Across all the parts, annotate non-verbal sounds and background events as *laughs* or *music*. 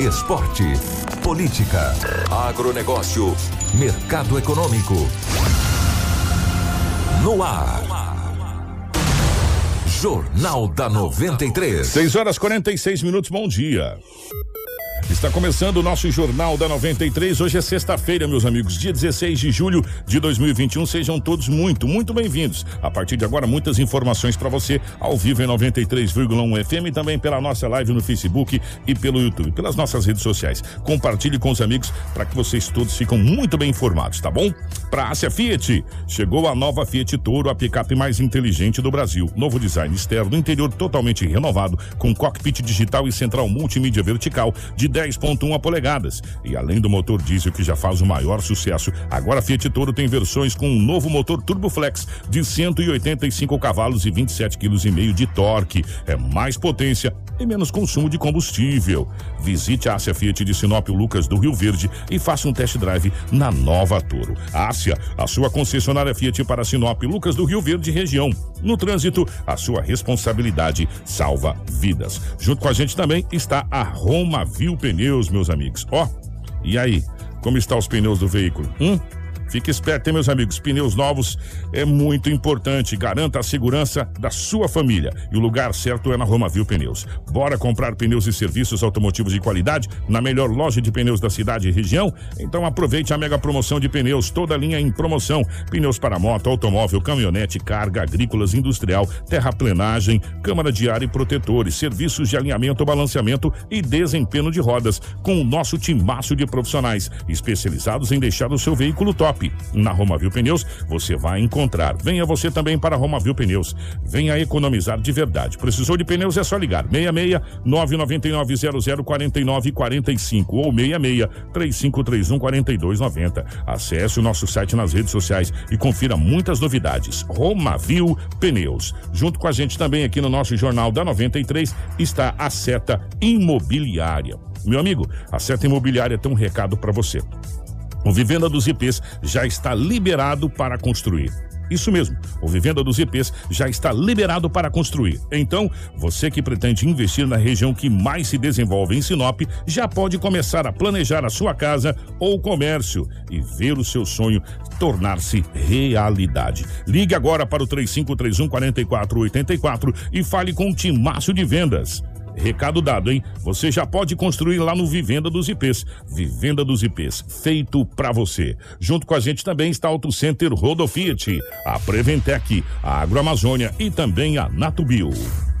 Esporte. Política. Agronegócio. Mercado econômico. No ar. Jornal da 93. 6 horas 46 minutos, bom dia. Está começando o nosso Jornal da 93. Hoje é sexta-feira, meus amigos, dia 16 de julho de 2021. Sejam todos muito, muito bem-vindos. A partir de agora, muitas informações para você ao vivo em 93,1 FM, também pela nossa live no Facebook e pelo YouTube, pelas nossas redes sociais. Compartilhe com os amigos para que vocês todos fiquem muito bem informados, tá bom? Para a Fiat, chegou a nova Fiat Toro, a picape mais inteligente do Brasil. Novo design externo, interior totalmente renovado, com cockpit digital e central multimídia vertical de 10.1 polegadas. E além do motor diesel que já faz o maior sucesso, agora a Fiat Toro tem versões com um novo motor Turboflex de 185 cavalos e 27,5 kg de torque. É mais potência e menos consumo de combustível. Visite a Ásia Fiat de Sinop Lucas do Rio Verde e faça um test drive na nova Toro. Ásia, a sua concessionária Fiat para Sinop Lucas do Rio Verde região. No trânsito, a sua responsabilidade salva vidas. Junto com a gente também está a Roma Viu Pneus, meus amigos. Ó, e aí, como estão os pneus do veículo? Hum? Fique esperto, hein, meus amigos. Pneus novos é muito importante. Garanta a segurança da sua família. E o lugar certo é na Roma Viu Pneus. Bora comprar pneus e serviços automotivos de qualidade na melhor loja de pneus da cidade e região? Então aproveite a mega promoção de pneus, toda linha em promoção. Pneus para moto, automóvel, caminhonete, carga, agrícolas, industrial, terraplenagem, câmara de ar e protetores, serviços de alinhamento, balanceamento e desempenho de rodas, com o nosso timaço de profissionais especializados em deixar o seu veículo top. Na Roma Viu Pneus, você vai encontrar. Venha você também para a Roma Viu Pneus. Venha economizar de verdade. Precisou de pneus? É só ligar. 66 999 00 49 45 ou 66 3531 4290. Acesse o nosso site nas redes sociais e confira muitas novidades. Roma Viu Pneus. Junto com a gente também aqui no nosso Jornal da 93 está a Seta Imobiliária. Meu amigo, a Seta Imobiliária tem um recado para você. O Vivenda dos IPs já está liberado para construir. Isso mesmo, o Vivenda dos IPs já está liberado para construir. Então, você que pretende investir na região que mais se desenvolve em Sinop, já pode começar a planejar a sua casa ou comércio e ver o seu sonho tornar-se realidade. Ligue agora para o 3531 4484 e fale com o Timácio de Vendas. Recado dado, hein? Você já pode construir lá no Vivenda dos IPs. Vivenda dos IPs, feito pra você. Junto com a gente também está Auto Center Rodofiat, a Preventec, a Agroamazônia e também a Natubio.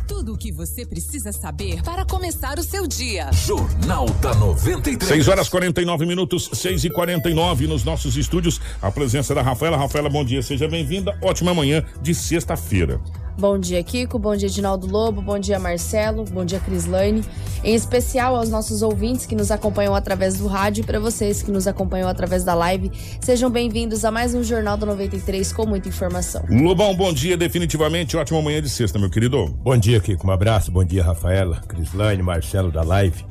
Tudo o que você precisa saber para começar o seu dia. Jornal da 93. 6 horas 49 minutos, 6 e 49 nos nossos estúdios. A presença da Rafaela. Rafaela, bom dia, seja bem-vinda. Ótima manhã de sexta-feira. Bom dia, Kiko. Bom dia, Edinaldo Lobo. Bom dia, Marcelo. Bom dia, Crislane. Em especial aos nossos ouvintes que nos acompanham através do rádio e para vocês que nos acompanham através da live. Sejam bem-vindos a mais um Jornal da 93 com muita informação. Lobão, bom dia, definitivamente. Ótima manhã de sexta, meu querido. Bom dia, Kiko. Um abraço. Bom dia, Rafaela, Crislane, Marcelo da live.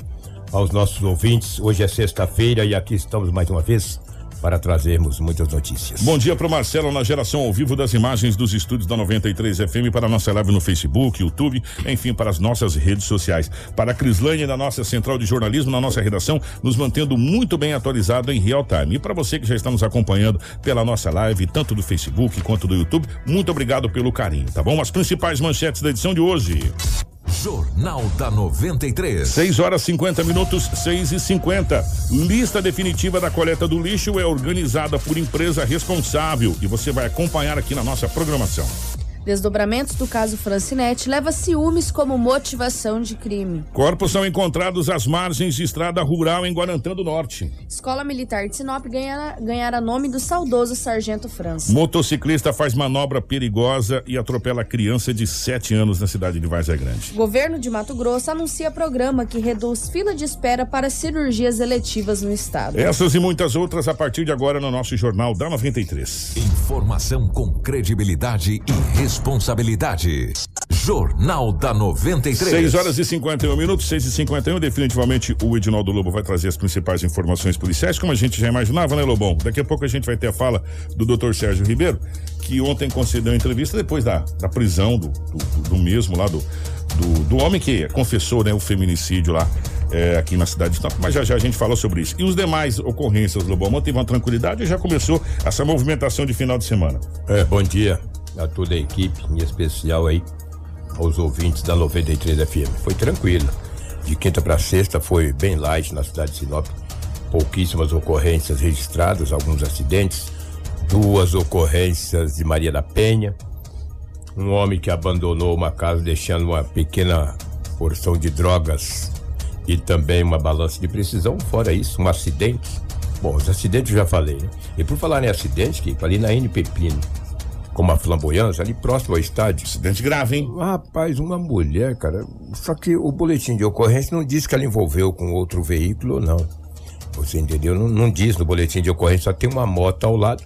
Aos nossos ouvintes, hoje é sexta-feira e aqui estamos mais uma vez para trazermos muitas notícias. Bom dia para o Marcelo na geração ao vivo das imagens dos estúdios da 93 FM para a nossa live no Facebook, YouTube, enfim, para as nossas redes sociais. Para a Crislane na nossa central de jornalismo, na nossa redação, nos mantendo muito bem atualizado em real time. E para você que já está nos acompanhando pela nossa live, tanto do Facebook quanto do YouTube, muito obrigado pelo carinho, tá bom? As principais manchetes da edição de hoje. Jornal da 93. 6 horas 50 minutos, 6 e 50. Lista definitiva da coleta do lixo é organizada por empresa responsável e você vai acompanhar aqui na nossa programação. Desdobramentos do caso Francinete leva ciúmes como motivação de crime. Corpos são encontrados às margens de estrada rural em Guarantã do Norte. Escola Militar de Sinop ganhará, ganhará nome do saudoso Sargento França. Motociclista faz manobra perigosa e atropela criança de 7 anos na cidade de Várzea Grande. Governo de Mato Grosso anuncia programa que reduz fila de espera para cirurgias eletivas no estado. Essas e muitas outras a partir de agora no nosso Jornal da 93. Informação com credibilidade e responsabilidade. Jornal da 93. 6 horas e 51 minutos, 6 e 51 Definitivamente o Edinaldo Lobo vai trazer as principais informações policiais, como a gente já imaginava, né, Lobão? Daqui a pouco a gente vai ter a fala do Dr. Sérgio Ribeiro, que ontem concedeu entrevista depois da, da prisão do, do, do mesmo lá, do, do, do, homem que confessou né, o feminicídio lá é, aqui na cidade de Sinop, mas já já a gente falou sobre isso. E os demais ocorrências, Lobão, manteve uma tranquilidade e já começou essa movimentação de final de semana. É, bom dia a toda a equipe, em especial aí aos ouvintes da 93 FM. Foi tranquilo. De quinta para sexta foi bem light na cidade de Sinop. Pouquíssimas ocorrências registradas, alguns acidentes, duas ocorrências de Maria da Penha, um homem que abandonou uma casa deixando uma pequena porção de drogas e também uma balança de precisão. Fora isso, um acidente. Bom, os acidentes eu já falei, né? E por falar em acidente, que ali na N Pepino, como a flamboyância, ali próximo ao estádio. Acidente grave, hein? Rapaz, uma mulher, cara. Só que o boletim de ocorrência não diz que ela envolveu com outro veículo ou não. Você entendeu? Não, não diz no boletim de ocorrência, só tem uma moto ao lado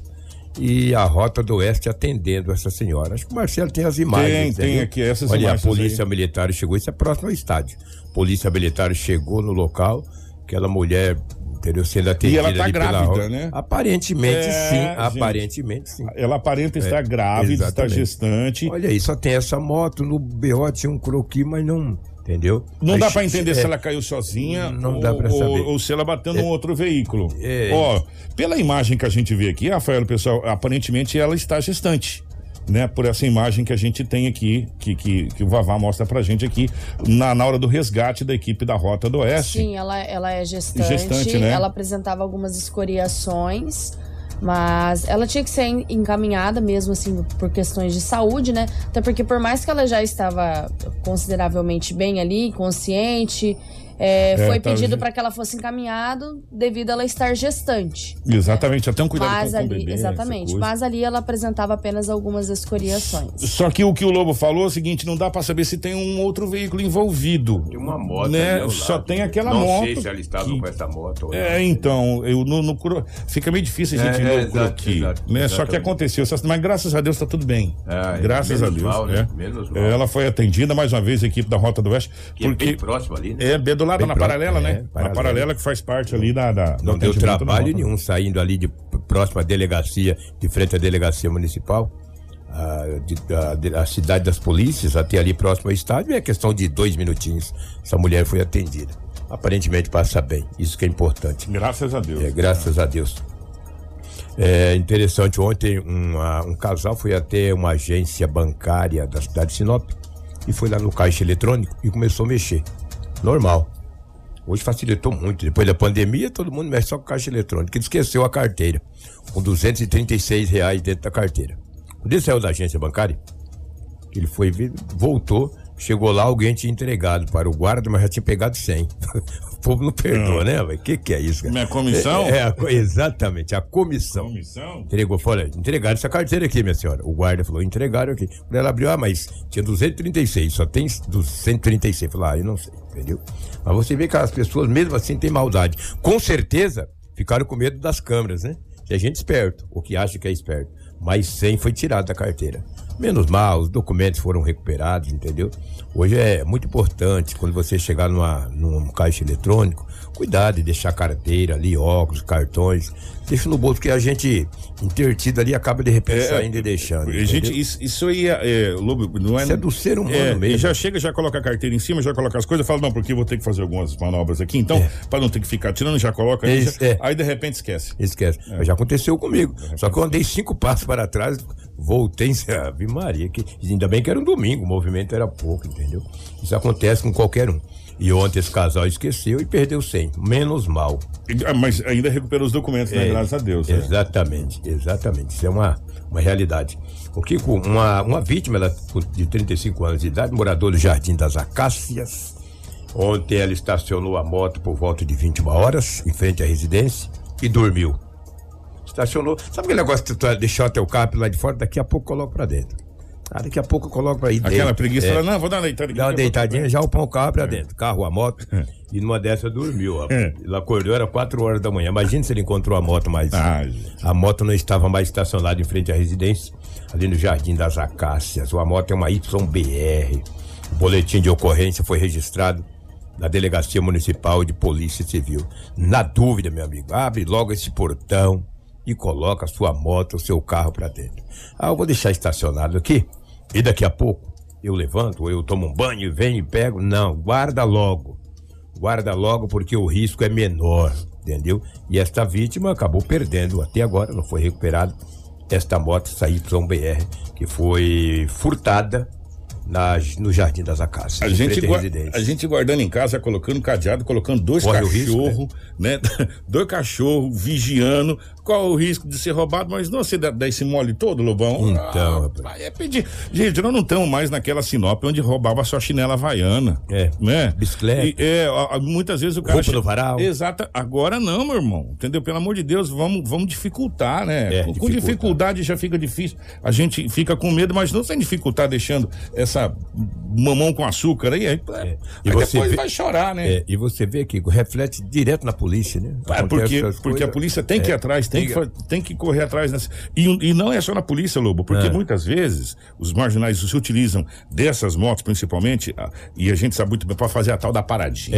e a Rota do Oeste atendendo essa senhora. Acho que o Marcelo tem as imagens. Tem, tem aqui essas Olha, imagens. a polícia aí. militar chegou, isso é próximo ao estádio. Polícia militar chegou no local, aquela mulher, entendeu? Sendo atendida E ela tá pela grávida, rota. né? Aparentemente É, sim, gente. aparentemente sim. Ela aparenta estar É, grávida, está gestante. Olha aí, só tem essa moto, no BO tinha um croqui, mas não, entendeu? Não Aí dá che- entender é, se ela caiu sozinha Não ou, dá pra ou- saber. ou se ela bateu num outro veículo. É. Ó, pela imagem que a gente vê aqui, Rafael, pessoal, aparentemente ela está gestante. Né, por essa imagem que a gente tem aqui, que, que, que o Vavá mostra pra gente aqui, na, na hora do resgate da equipe da Rota do Oeste. Sim, ela, ela é gestante. Gestante, né? Ela apresentava algumas escoriações, mas ela tinha que ser en- encaminhada mesmo assim por questões de saúde, né? Até porque por mais que ela já estava consideravelmente bem ali, consciente, é, É, foi tá- pedido para que ela fosse encaminhado devido a ela estar gestante. Exatamente, até um cuidado mas com, com o ali, bebê. exatamente. Mas ali ela apresentava apenas algumas escoriações. Só que o que o Lobo falou é o seguinte: não dá pra saber se tem um outro veículo envolvido. Tem uma moto né? ali Só lado. tem aquela não moto. sei se ela estava que- com essa moto ou É, não. então, eu no, no cro- fica meio difícil a gente É, ver é, o croqui, né? Só que aconteceu, mas graças a Deus tá tudo bem. Ah, é, graças a Deus, mal, né? né? Menos mal. É, Ela foi atendida mais uma vez a equipe da Rota do Oeste, Que é porque bem próximo ali, né? é lado Bem na próximo, paralela, é, né? Na paralela. paralela que faz parte ali da, da Não deu trabalho Rota. nenhum saindo ali de próxima à delegacia, de frente à delegacia municipal, a, de- de- a cidade das polícias, até ali próximo ao estádio, é questão de dois minutinhos. Essa mulher foi atendida. Aparentemente passa bem, isso que é importante. Graças a Deus. É, graças a Deus. É interessante, ontem uma- um casal foi até uma agência bancária da cidade de Sinop e foi lá no caixa eletrônico e começou a mexer. Normal. Hoje facilitou muito. Depois da pandemia, todo mundo mexe só com caixa eletrônico. Ele esqueceu a carteira, com 236 reais dentro da carteira. Quando ele saiu da agência bancária, ele foi voltou, chegou lá, alguém tinha entregado para o guarda, mas já tinha pegado 100. *laughs* o povo não perdoa, né? O que, que é isso, cara? Minha comissão? É, é exatamente, a comissão. Comissão? Entregou, falou, entregaram essa carteira aqui, minha senhora. O guarda falou, entregaram aqui. Quando ela abriu, ah, mas tinha 236, só tem 236. Falou, ah, eu não sei, entendeu? Mas você vê que as pessoas, mesmo assim, têm maldade. Com certeza, ficaram com medo das câmeras, né? Tem gente esperto, ou que acha que é esperto. Mas 100 foi tirado da carteira. Menos mal, os documentos foram recuperados, entendeu? Hoje é muito importante, quando você chegar numa, num caixa eletrônico, cuidado de deixar carteira ali, óculos, cartões. Deixa no bolso, porque a gente, intertido ali, acaba de repente É, saindo e deixando. Gente, isso, isso aí é, é, Lobo, não é. Isso é do ser humano é, mesmo. e já chega, já coloca a carteira em cima, já coloca as coisas, fala, não, porque eu vou ter que fazer algumas manobras aqui, então, pra não ter que ficar tirando, já coloca. aí, Isso, já- é. Aí de repente esquece. Esquece. Já aconteceu comigo. Só que eu andei cinco passos para trás, voltei em *laughs* Ave Maria. Que, ainda bem que era um domingo, o movimento era pouco, entendeu? Isso acontece com qualquer um. E ontem esse casal esqueceu e perdeu 100. Menos mal. Ah, Mas ainda recuperou os documentos, né? É, Graças a Deus. né? Exatamente, exatamente. Isso é uma, uma realidade. O Kiko, uma, uma vítima ela, de 35 anos de idade, morador do Jardim das Acácias. Ontem ela estacionou a moto por volta de 21 horas, em frente à residência, e dormiu. Estacionou. Sabe aquele negócio que tu deixou até o carro lá de fora? Daqui a pouco coloca pra dentro. Ah, daqui a pouco eu coloco pra ir Aquela dentro. preguiça, É. fala, não, vou dar uma deitada aqui. Dá uma deitadinha, já o pão o carro pra dentro. Carro, a moto. E numa dessa dormiu. ó. É. Ele acordou, era 4 horas da manhã. Imagina se ele encontrou a moto mais. Ah. A moto não estava mais estacionada em frente à residência, ali no Jardim das Acácias. A moto é uma YBR. O boletim de ocorrência foi registrado na Delegacia Municipal de Polícia Civil. Na dúvida, meu amigo, abre logo esse portão e coloca sua moto, o seu carro pra dentro. Ah, eu vou deixar estacionado aqui e daqui a pouco eu levanto, ou eu tomo um banho venho e pego. Não, guarda logo. Guarda logo porque o risco é menor, entendeu? E esta vítima acabou perdendo, até agora não foi recuperado, esta moto, essa YBR, que foi furtada na, no Jardim das Acácias. A gente, a gente guardando em casa, colocando cadeado, colocando dois cachorros, né? *laughs* dois cachorros vigiando. Qual o risco de ser roubado? Mas não você dá, dá esse mole todo, Lobão? Então, rapaz, é pedir. Gente, nós não estamos mais naquela Sinop onde roubava só chinela havaiana. É. Né? Bicicleta. E, é, muitas vezes o cara. Roupa no varal. Exato. Agora não, meu irmão. Entendeu? Pelo amor de Deus, vamos, vamos dificultar, né? É, com, com dificuldade já fica difícil. A gente fica com medo, mas não sem dificultar deixando essa mamão com açúcar aí. aí, É. E aí depois vê- vai chorar, né? É, e você vê que reflete direto na polícia, né? É, porque, porque a polícia tem que ir É, atrás, tem, tem que, tem que correr atrás. Nessa... E, e não é só na polícia, Lobo, porque É. muitas vezes os marginais se utilizam dessas motos, principalmente, e a gente sabe muito bem, para fazer a tal da paradinha.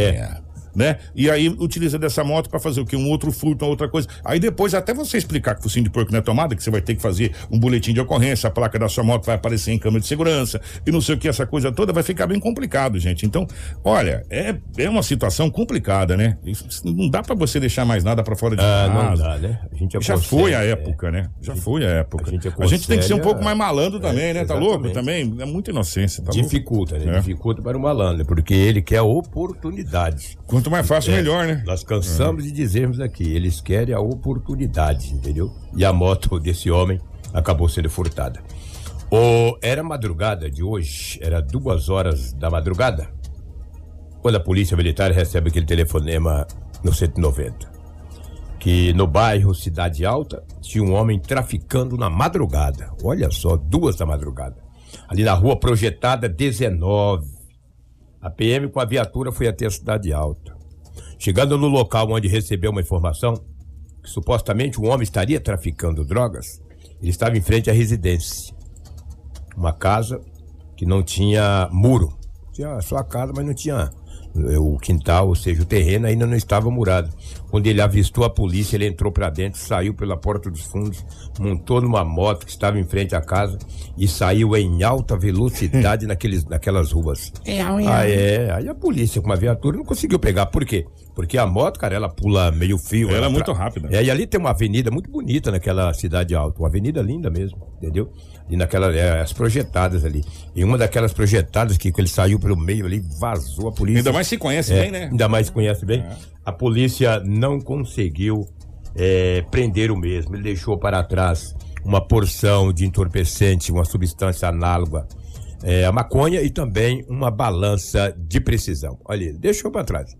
É. Né? E aí utiliza dessa moto para fazer o quê? Um outro furto, uma outra coisa. Aí depois, até você explicar que o focinho de porco não é tomada, que você vai ter que fazer um boletim de ocorrência, a placa da sua moto vai aparecer em câmera de segurança e não sei o que, essa coisa toda vai ficar bem complicado, gente. Então, olha, é, é uma situação complicada, né? Isso, não dá para você deixar mais nada para fora de Ah, não casa. dá, né? A gente Já aconselha, foi a é. época, né? Já foi a época. a gente A gente tem que ser um pouco mais malandro também, É, né? Tá louco exatamente. também? É muita inocência, tá louco? Dificulta, né? É. Dificulta para o malandro, porque ele quer oportunidade. Quanto mais fácil, É, melhor, né? Nós cansamos de dizermos aqui, eles querem a oportunidade, entendeu? E a moto desse homem acabou sendo furtada. O, era madrugada de hoje, era duas horas da madrugada, quando a polícia militar recebe aquele telefonema no 190. Que no bairro Cidade Alta tinha um homem traficando na madrugada. Olha só, duas da madrugada. Ali na rua projetada 19. A PM com a viatura foi até a Cidade Alta. Chegando no local onde recebeu uma informação que supostamente um homem estaria traficando drogas, ele estava em frente à residência. Uma casa que não tinha muro. Tinha só a casa, mas não tinha o quintal, ou seja, o terreno ainda não estava murado. Quando ele avistou a polícia, ele entrou para dentro, saiu pela porta dos fundos, montou numa moto que estava em frente à casa e saiu em alta velocidade *laughs* naqueles, naquelas ruas. Ah, é. Aí a polícia com uma viatura não conseguiu pegar. Por quê? Porque a moto, cara, ela pula meio fio. Ela é muito tra- rápida. É, e ali tem uma avenida muito bonita naquela cidade alta. Uma avenida linda mesmo, entendeu? E naquela, é, as projetadas ali. E uma daquelas projetadas que, que ele saiu pelo meio ali, vazou a polícia. Ainda mais se conhece É, bem, né? Ainda mais se conhece bem. A polícia não conseguiu é, prender o mesmo. Ele deixou para trás uma porção de entorpecente, uma substância análoga é, à maconha e também uma balança de precisão. Olha, ele deixou para trás.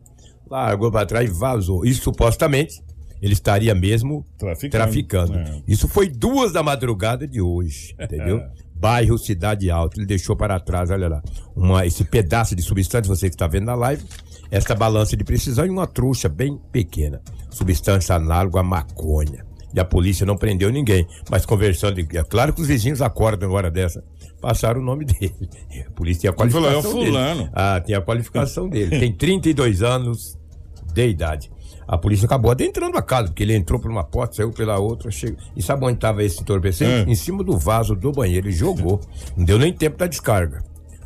Largou para trás e vazou. E supostamente ele estaria mesmo Traficando. traficando. É. Isso foi duas da madrugada de hoje, *laughs* entendeu? Bairro Cidade Alta. Ele deixou para trás, olha lá, uma, esse pedaço de substância, você que está vendo na live, esta balança de precisão e uma trouxa bem pequena. Substância análoga à maconha. E a polícia não prendeu ninguém, mas conversando, é claro que os vizinhos acordam na hora dessa. Passaram o nome dele. *laughs* A polícia tinha a Ele falou, qualificação é o dele. fulano. Ah, tem a qualificação dele. *laughs* Tem 32 anos de idade. A polícia acabou adentrando a casa, porque ele entrou por uma porta, saiu pela outra, chegou. E sabe onde estava esse entorpecente? É. Em cima do vaso do banheiro. Ele jogou. Não deu nem tempo da descarga.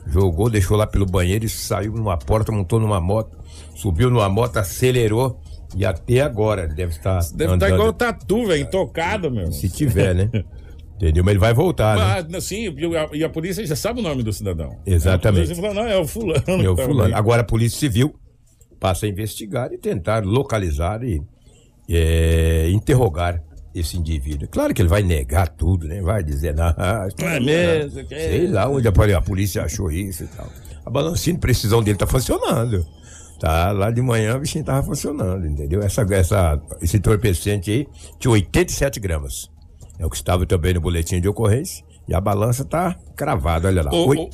Jogou, deixou lá pelo banheiro e saiu numa porta, montou numa moto, subiu numa moto, acelerou e até agora deve estar. Deve estar andando. igual o tatu, velho, intocado, meu. Se tiver, né? Entendeu? Mas ele vai voltar, né? Mas, sim, e a, e a polícia já sabe o nome do cidadão. Exatamente. Você falou, não, é o fulano. É o tá fulano. Agora a Polícia Civil passa a investigar e tentar localizar e é, interrogar esse indivíduo. Claro que ele vai negar tudo, né? Vai dizer, não, *laughs* isso É mesmo, que sei lá onde a, polícia achou isso e tal. A balancinha de precisão dele tá funcionando. Tá, lá de manhã o bichinho tava funcionando, entendeu? Essa, essa, esse entorpecente aí tinha 87 gramas. É o que estava também no boletim de ocorrência. E a balança tá cravada, olha lá. Ô.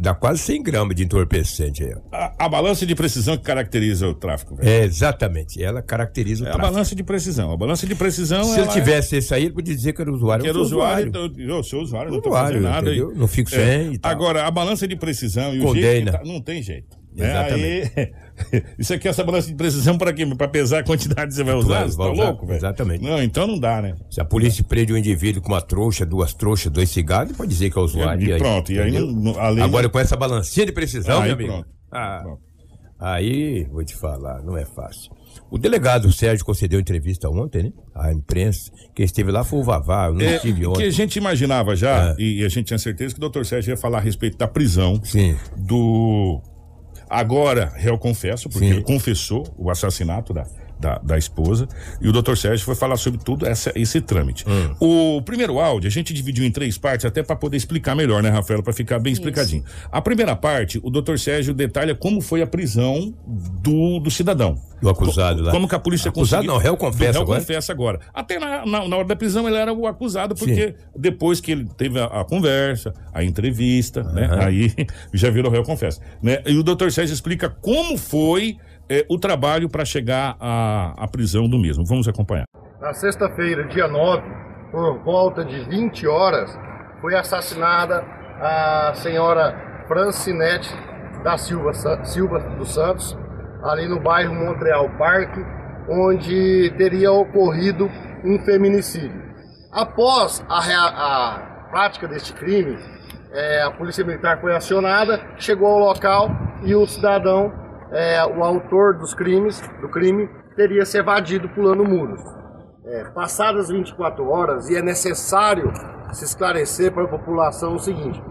Dá quase 100 gramas de entorpecente aí. A, a balança de precisão que caracteriza o tráfico, velho. É, exatamente. Ela caracteriza o É a tráfico. balança de precisão. A balança de precisão. Se ela tivesse esse aí, ele podia dizer que era usuário. Que Eu era sou usuário, então, eu sou usuário, não tô Usuário, fazendo nada. e- Não fico É, sem e tal. Agora, a balança de precisão e o Condena. jeito que tá, não tem jeito. Né? Exatamente. Aí, *laughs* isso aqui, essa balança de precisão para quê? Para pesar a quantidade que você vai usar? vai- Você vai tá usar, louco, velho? exatamente. Não, então não dá, né? Se a polícia prende um indivíduo com uma trouxa, duas trouxas, dois cigarros, ele pode dizer que é usuário. E pronto, e aí a lei Agora com essa balancinha de precisão, Aí meu amigo. pronto. ah, Pronto. Aí, vou te falar, não é fácil. O delegado Sérgio concedeu entrevista ontem, né? À imprensa. Quem esteve lá foi o Vavá, eu não É, estive que a ontem. gente imaginava já, É. e a gente tinha certeza que o doutor Sérgio ia falar a respeito da prisão Sim. do. Agora, réu confesso, porque Sim. ele confessou o assassinato da, da, da esposa. E o doutor Sérgio foi falar sobre tudo essa, esse trâmite. Hum. O primeiro áudio a gente dividiu em três partes, até para poder explicar melhor, né, Rafaela? Para ficar bem explicadinho. A primeira parte, o doutor Sérgio detalha como foi a prisão do, do cidadão. Do acusado lá. Como que a polícia Acusado conseguiu... não, réu confessa do réu agora? confessa agora. Até na, na, na hora da prisão ele era o acusado, porque depois que ele teve a, a conversa, a entrevista, né? Aí *laughs* já virou réu confessa. Né? E o doutor Sérgio explica como foi eh, o trabalho para chegar à, à prisão do mesmo. Vamos acompanhar. Na sexta-feira, dia 9, por volta de 20 horas, foi assassinada a senhora Francinete da Silva, Silva dos Santos, ali no bairro Montreal Parque, onde teria ocorrido um feminicídio. Após a, a prática deste crime, é, a polícia militar foi acionada, chegou ao local e o cidadão, é, o autor dos crimes, do crime, teria se evadido pulando muros. É, passadas 24 horas, e é necessário se esclarecer para a população o seguinte: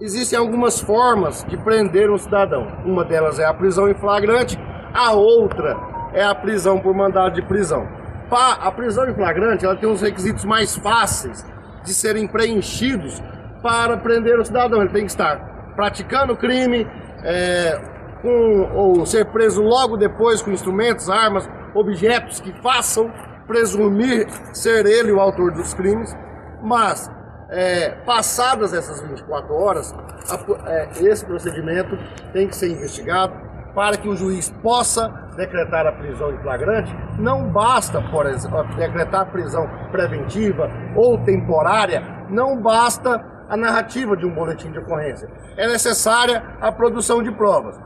existem algumas formas de prender um cidadão. Uma delas é a prisão em flagrante, a outra é a prisão por mandado de prisão. A prisão em flagrante ela tem uns requisitos mais fáceis de serem preenchidos para prender o cidadão. Ele tem que estar praticando crime, é, com, ou ser preso logo depois com instrumentos, armas, objetos que façam presumir ser ele o autor dos crimes, mas é, passadas essas 24 horas, a é, esse procedimento tem que ser investigado para que o juiz possa decretar a prisão em flagrante. Não basta, por exemplo, decretar prisão preventiva ou temporária, não basta a narrativa de um boletim de ocorrência. É necessária a produção de provas.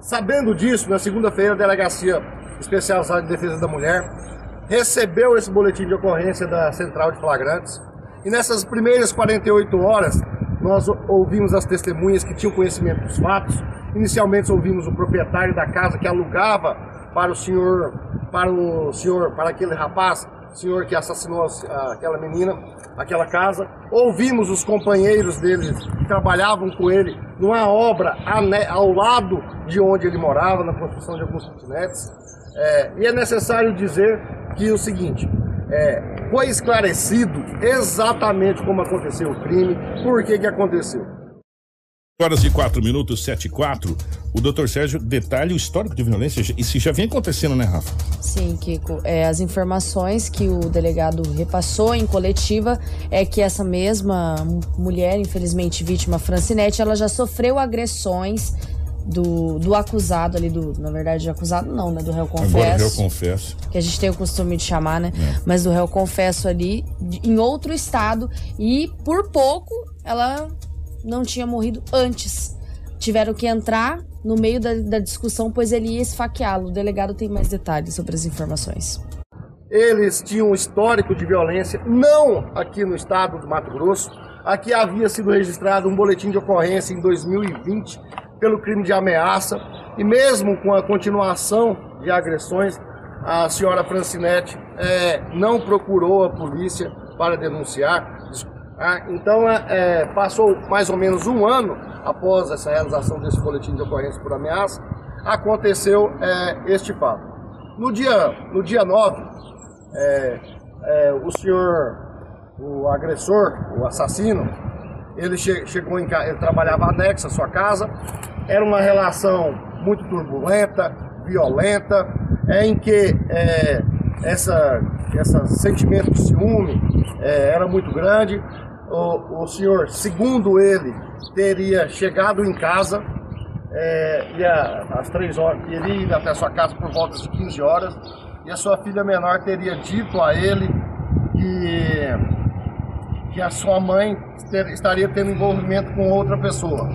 Sabendo disso, na segunda-feira, a Delegacia Especializada de Defesa da Mulher recebeu esse boletim de ocorrência da Central de Flagrantes. E nessas primeiras 48 horas, nós ouvimos as testemunhas que tinham conhecimento dos fatos. Inicialmente ouvimos o proprietário da casa que alugava para o senhor, para o senhor, para aquele rapaz, senhor que assassinou aquela menina, aquela casa. Ouvimos os companheiros dele que trabalhavam com ele numa obra ao lado de onde ele morava, na construção de alguns kitnets. É, e é necessário dizer que o seguinte, é, foi esclarecido exatamente como aconteceu o crime, por que que aconteceu. Horas e quatro minutos, sete e quatro. O doutor Sérgio detalha o histórico de violência. Isso já vem acontecendo, né, Rafa? Sim, Kiko. É, as informações que o delegado repassou em coletiva é que essa mesma mulher, infelizmente vítima, Francinete, ela já sofreu agressões do, do acusado ali, do, na verdade, acusado não, né? Do réu confesso. Agora eu confesso. que a gente tem o costume de chamar, né? É. Mas do réu confesso ali, em outro estado, e por pouco ela não tinha morrido antes. Tiveram que entrar no meio da, da discussão, pois ele ia esfaqueá-lo. O delegado tem mais detalhes sobre as informações. Eles tinham um histórico de violência, não aqui no estado do Mato Grosso. Aqui havia sido registrado um boletim de ocorrência em 2020 pelo crime de ameaça. E mesmo com a continuação de agressões, a senhora Francinete eh, não procurou a polícia para denunciar. Ah, então, é, é, passou mais ou menos um ano após essa realização desse boletim de ocorrência por ameaça. aconteceu é, este fato. No dia, no dia 9, é, é, o senhor, o agressor, o assassino, ele che chegou em casa, ele trabalhava anexo à sua casa, era uma relação muito turbulenta, violenta, é, em que é, essa, esse sentimento de ciúme é, era muito grande. O, o senhor, segundo ele, teria chegado em casa é, ia às três horas, teria ido até sua casa por volta de 15 horas e a sua filha menor teria dito a ele que, que a sua mãe ter, estaria tendo envolvimento com outra pessoa.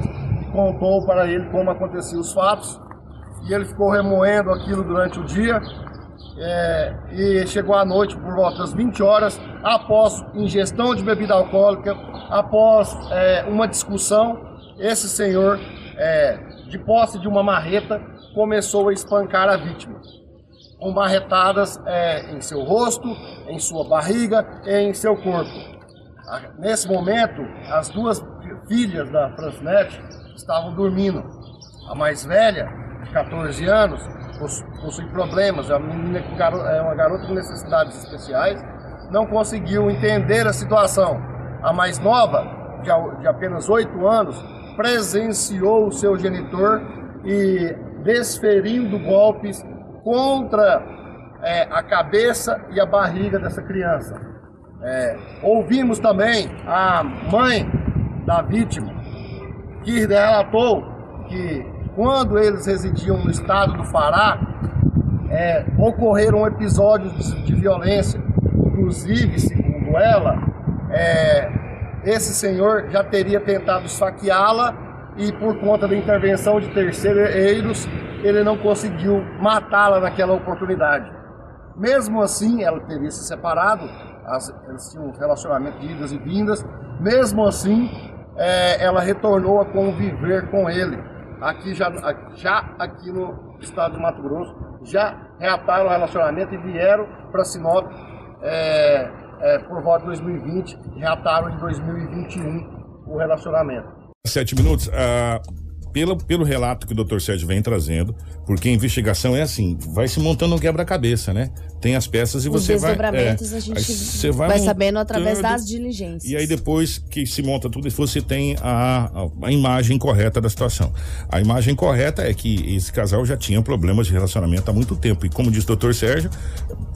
Contou para ele como aconteciam os fatos e ele ficou remoendo aquilo durante o dia é, e chegou à noite por volta das 20 horas, após ingestão de bebida alcoólica, após é, uma discussão, esse senhor, é, de posse de uma marreta, começou a espancar a vítima, com marretadas é, em seu rosto, em sua barriga e em seu corpo. Nesse momento, as duas filhas da Francinete estavam dormindo. A mais velha, de 14 anos, possui problemas, é uma, menina é uma garota com necessidades especiais, não conseguiu entender a situação. A mais nova, de, de apenas 8 anos, presenciou o seu genitor e desferindo golpes contra é, a cabeça e a barriga dessa criança. É, ouvimos também a mãe da vítima que relatou que quando eles residiam no estado do Fará, é, ocorreram episódios de, violência. Inclusive, segundo ela, é, esse senhor já teria tentado esfaqueá-la e por conta da intervenção de terceiros, ele não conseguiu matá-la naquela oportunidade. Mesmo assim, ela teria se separado, as, eles tinham um relacionamento de idas e vindas, mesmo assim, é, ela retornou a conviver com ele aqui já, já aqui no estado de Mato Grosso, já reataram o relacionamento e vieram para Sinop é, é, por volta de 2020, reataram em 2021 o relacionamento. Sete minutos. Uh pelo, pelo relato que o doutor Sérgio vem trazendo, porque a investigação é assim, vai se montando um quebra-cabeça, né? Tem as peças e Os você vai. É, a gente vai, vai sabendo através das diligências. E aí depois que se monta tudo isso, você tem a, a, a, imagem correta da situação. A imagem correta é que esse casal já tinha problemas de relacionamento há muito tempo. E como diz o doutor Sérgio,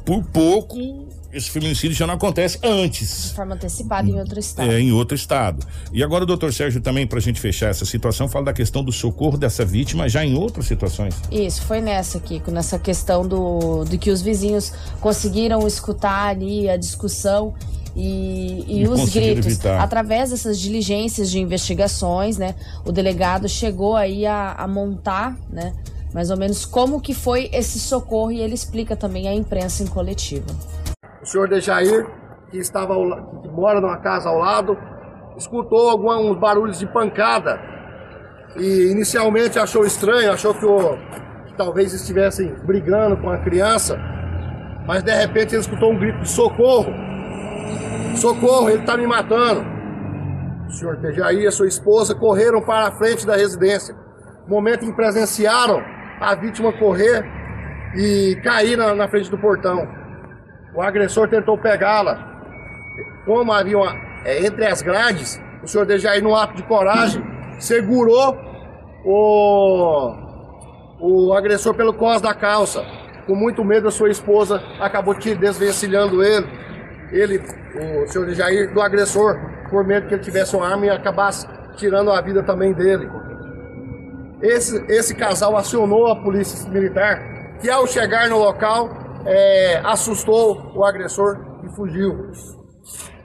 por pouco esse feminicídio já não acontece antes. De forma antecipada em outro estado. É, em outro estado. E agora o doutor Sérgio também, para a gente fechar essa situação, fala da questão do socorro dessa vítima já em outras situações. Isso, foi nessa, Kiko, nessa questão do, do que os vizinhos conseguiram escutar ali a discussão e, e, e os gritos. Evitar. Através dessas diligências de investigações, né? O delegado chegou aí a, a montar, né? Mais ou menos como que foi esse socorro e ele explica também à imprensa em coletiva. O senhor Dejair, que estava ao, que mora numa casa ao lado, escutou alguns barulhos de pancada e inicialmente achou estranho, achou que, o, que talvez estivessem brigando com a criança, mas de repente ele escutou um grito de socorro. Socorro, ele está me matando. O senhor Dejair e a sua esposa correram para a frente da residência. No momento em que presenciaram a vítima correr e cair na, na frente do portão. O agressor tentou pegá-la. Como havia uma, é, entre as grades, o senhor Dejair, no ato de coragem, segurou o, o agressor pelo cós da calça. Com muito medo, a sua esposa acabou te desvencilhando ele, ele, o senhor Dejair, do agressor, por medo que ele tivesse uma arma e acabasse tirando a vida também dele. Esse, esse casal acionou a polícia militar, que ao chegar no local, é, assustou o agressor e fugiu.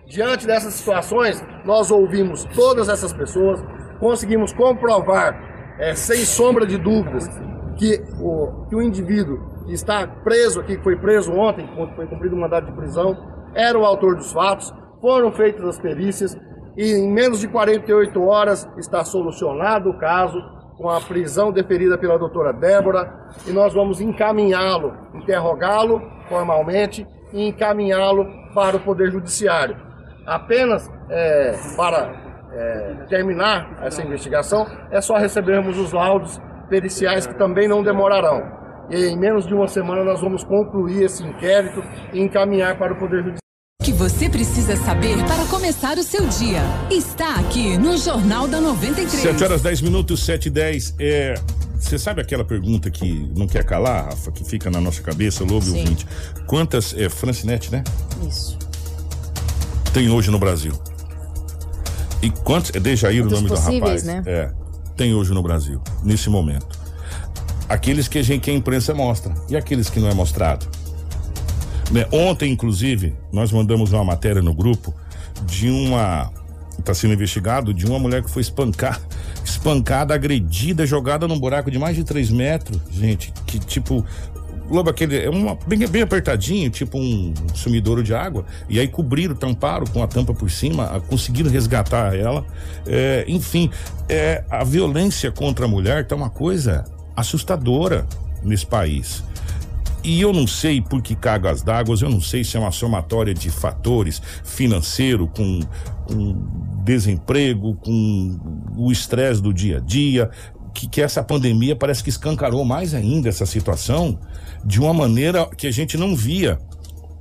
Diante dessas situações, nós ouvimos todas essas pessoas, conseguimos comprovar, é, sem sombra de dúvidas, que o, que o indivíduo que está preso aqui, que foi preso ontem, quando foi cumprido o mandado de prisão, era o autor dos fatos, foram feitas as perícias e em menos de 48 horas está solucionado o caso, com a prisão deferida pela doutora Débora e nós vamos encaminhá-lo, interrogá-lo formalmente e encaminhá-lo para o Poder Judiciário. Apenas é, para é, terminar essa investigação, é só recebermos os laudos periciais que também não demorarão. E em menos de uma semana nós vamos concluir esse inquérito e encaminhar para o Poder Judiciário. O que você precisa saber para começar o seu dia está aqui no Jornal da 93. 7 horas 10 minutos, 7 e 10. É, você sabe aquela pergunta que não quer calar, Rafa, que fica na nossa cabeça, Lobo e Sim. ouvinte? Quantas, é, Francinete, né? Isso. Tem hoje no Brasil? E quantos, é Dejair o Quantos nome do rapaz? né? É, tem hoje no Brasil, nesse momento. Aqueles que a gente, que a imprensa mostra e aqueles que não é mostrado. Né, Ontem, inclusive, nós mandamos uma matéria no grupo de uma. Está sendo investigado de uma mulher que foi espancar, *laughs* espancada, agredida, jogada num buraco de mais de 3 metros. Gente, que tipo. Lobo, aquele. É uma, bem, bem apertadinho, tipo um sumidouro de água. E aí cobriram, tamparam com a tampa por cima, conseguiram resgatar ela. É, enfim, é, a violência contra a mulher tá uma coisa assustadora nesse país. E eu não sei por que cargas d'água, eu não sei se é uma somatória de fatores financeiro, com, com desemprego, com o estresse do dia a dia, que, que essa pandemia parece que escancarou mais ainda essa situação de uma maneira que a gente não via.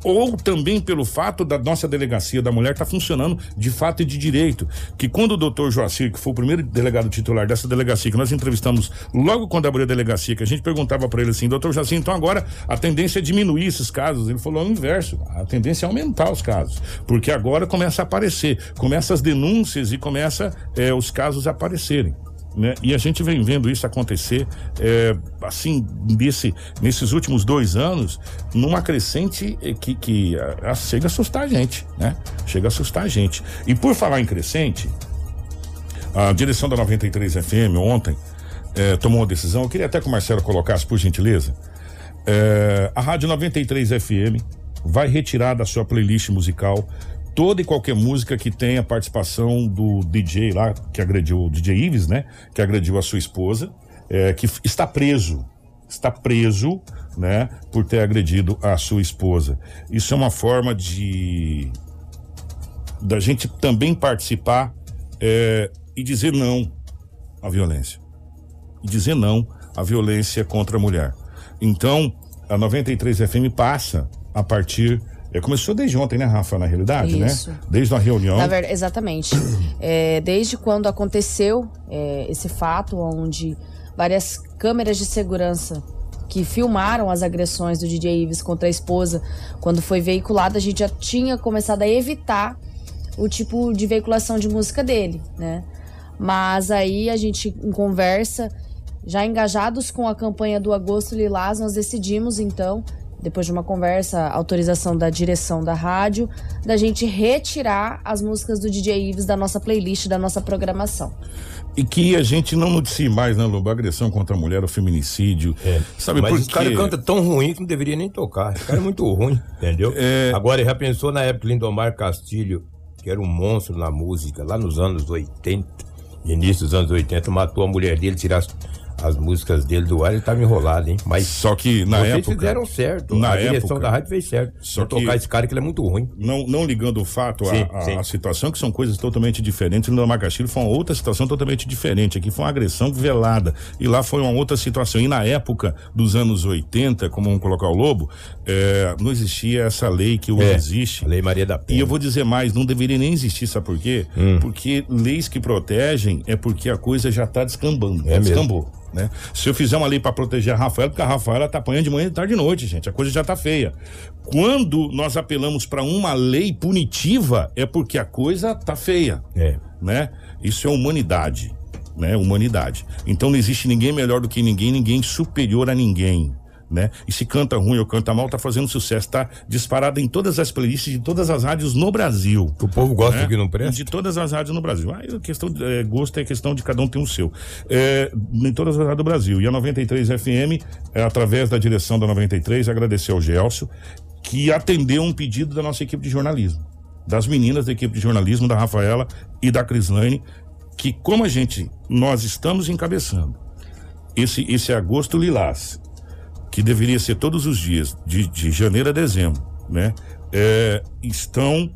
Ou também pelo fato da nossa delegacia da mulher estar funcionando de fato e de direito. Que quando o doutor Joacir, que foi o primeiro delegado titular dessa delegacia, que nós entrevistamos logo quando abriu a delegacia, que a gente perguntava para ele assim, doutor Joacir, então agora a tendência é diminuir esses casos. Ele falou o inverso, a tendência é aumentar os casos. Porque agora começa a aparecer, começa as denúncias e começa eh, os casos a aparecerem né? E a gente vem vendo isso acontecer, é, assim, nesse, nesses últimos dois anos, numa crescente eh, que, que ah, ah, chega a assustar a gente, né? Chega a assustar a gente. E por falar em crescente, a direção da 93 FM ontem eh, tomou uma decisão. Eu queria até que o Marcelo colocasse, por gentileza. Eh, a Rádio 93 FM vai retirar da sua playlist musical toda e qualquer música que tenha participação do DJ lá, que agrediu o DJ Ives, né? Que agrediu a sua esposa, eh, que está preso. Está preso, né? Por ter agredido a sua esposa. Isso é uma forma de da gente também participar é, e dizer não à violência. E dizer não à violência contra a mulher. Então, a 93 FM passa a partir. É, começou desde ontem, né, Rafa, na realidade, Isso. né? Desde a reunião. Na verdade, exatamente. *clears throat* É, desde quando aconteceu é, esse fato, onde várias câmeras de segurança que filmaram as agressões do DJ Ives contra a esposa, quando foi veiculado, a gente já tinha começado a evitar o tipo de veiculação de música dele, né? Mas aí a gente, em conversa, já engajados com a campanha do Agosto Lilás, nós decidimos então, depois de uma conversa, autorização da direção da rádio, da gente retirar as músicas do DJ Ives da nossa playlist, da nossa programação. E que a gente não noticie mais, né, Lobo? Agressão contra a mulher, o feminicídio. Sabe Mas por esse cara canta tão ruim que não deveria nem tocar. Esse cara é muito ruim, *laughs* entendeu? Agora, já pensou na época que Lindomar Castilho, que era um monstro na música, lá nos anos 80, início dos anos 80, matou a mulher dele, tirar as, as músicas dele do ar, ele tava enrolado, hein? Mas Só que na vocês época. fizeram certo. Na a direção época- da rádio fez certo. Só que- tocar esse cara que ele é muito ruim. não, não ligando o fato à- situação, que são coisas totalmente diferentes. No Macachiro foi uma outra situação totalmente diferente. Aqui foi uma agressão velada. E lá foi uma outra situação. E na época dos anos 80, como vamos colocar o Lobo, eh, não existia essa lei que hoje É, existe. Lei Maria da Penha. E eu vou dizer mais, não deveria nem existir, sabe por quê? Hum. Porque leis que protegem é porque a coisa já está descambando. É mesmo. Né? Se eu fizer uma lei para proteger a Rafaela, porque a Rafaela tá apanhando de manhã, de tarde e de noite, gente. A coisa já tá feia. Quando nós apelamos para uma lei punitiva, é porque a coisa tá feia. É. Né? Isso é humanidade. Né? Humanidade. Então não existe ninguém melhor do que ninguém, ninguém superior a ninguém. Né? E se canta ruim ou canta mal, tá fazendo sucesso, tá disparado em todas as playlists de todas as rádios no Brasil. O povo gosta né? do que não presta. De todas as rádios no Brasil. Aí a questão de é, gosto é questão de cada um ter o seu. É, em todas as rádios do Brasil. E a 93 FM, é, através da direção da 93, agradecer ao Gelson, que atendeu um pedido da nossa equipe de jornalismo. Das meninas da equipe de jornalismo, da Rafaela e da Crislane, que como a gente, nós estamos encabeçando esse, esse agosto lilás, que deveria ser todos os dias, de, de janeiro a dezembro, né? É, estão,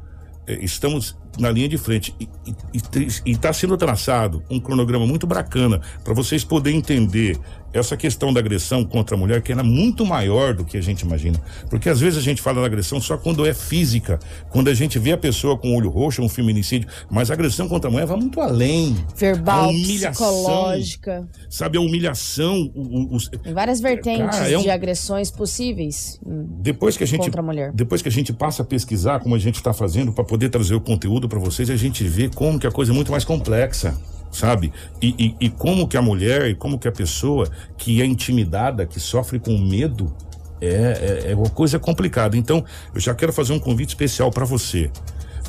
é, estamos na linha de frente e está sendo traçado um cronograma muito bacana para vocês poderem entender essa questão da agressão contra a mulher, que era muito maior do que a gente imagina. Porque às vezes a gente fala da agressão só quando é física, quando a gente vê a pessoa com o olho roxo, um feminicídio, mas a agressão contra a mulher vai muito além. Verbal, psicológica. Sabe, a humilhação. o- várias vertentes Cara, é um- de agressões possíveis. hum, depois que a gente Contra a mulher. depois que a gente passa a pesquisar como a gente está fazendo para poder trazer o conteúdo para vocês a gente vê como que a coisa é muito mais complexa sabe? E, e, e como que a mulher e como que a pessoa que é intimidada que sofre com medo é, é, é uma coisa complicada. Então eu já quero fazer um convite especial para você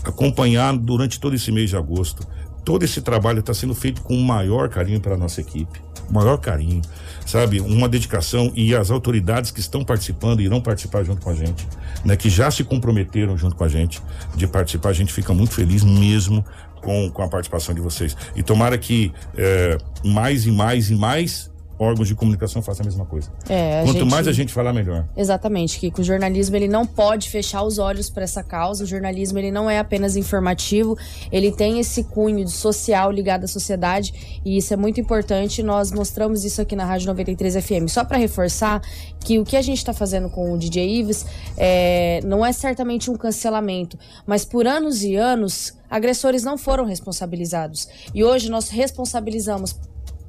acompanhar durante todo esse mês de agosto. Todo esse trabalho está sendo feito com o maior carinho para nossa equipe o maior carinho sabe? Uma dedicação e as autoridades que estão participando e irão participar junto com a gente né? Que já se comprometeram junto com a gente de participar. A gente fica muito feliz mesmo com, com a participação de vocês. E tomara que eh, mais e mais e mais órgãos de comunicação façam a mesma coisa É, a quanto gente- mais a gente falar melhor Exatamente, Kiko. O jornalismo ele não pode fechar os olhos para essa causa. O jornalismo ele não é apenas informativo, ele tem esse cunho de social ligado à sociedade e isso é muito importante. Nós mostramos isso aqui na Rádio 93 FM. Só para reforçar que o que a gente está fazendo com o DJ Ives é, não é certamente um cancelamento, mas por anos e anos agressores não foram responsabilizados e hoje nós responsabilizamos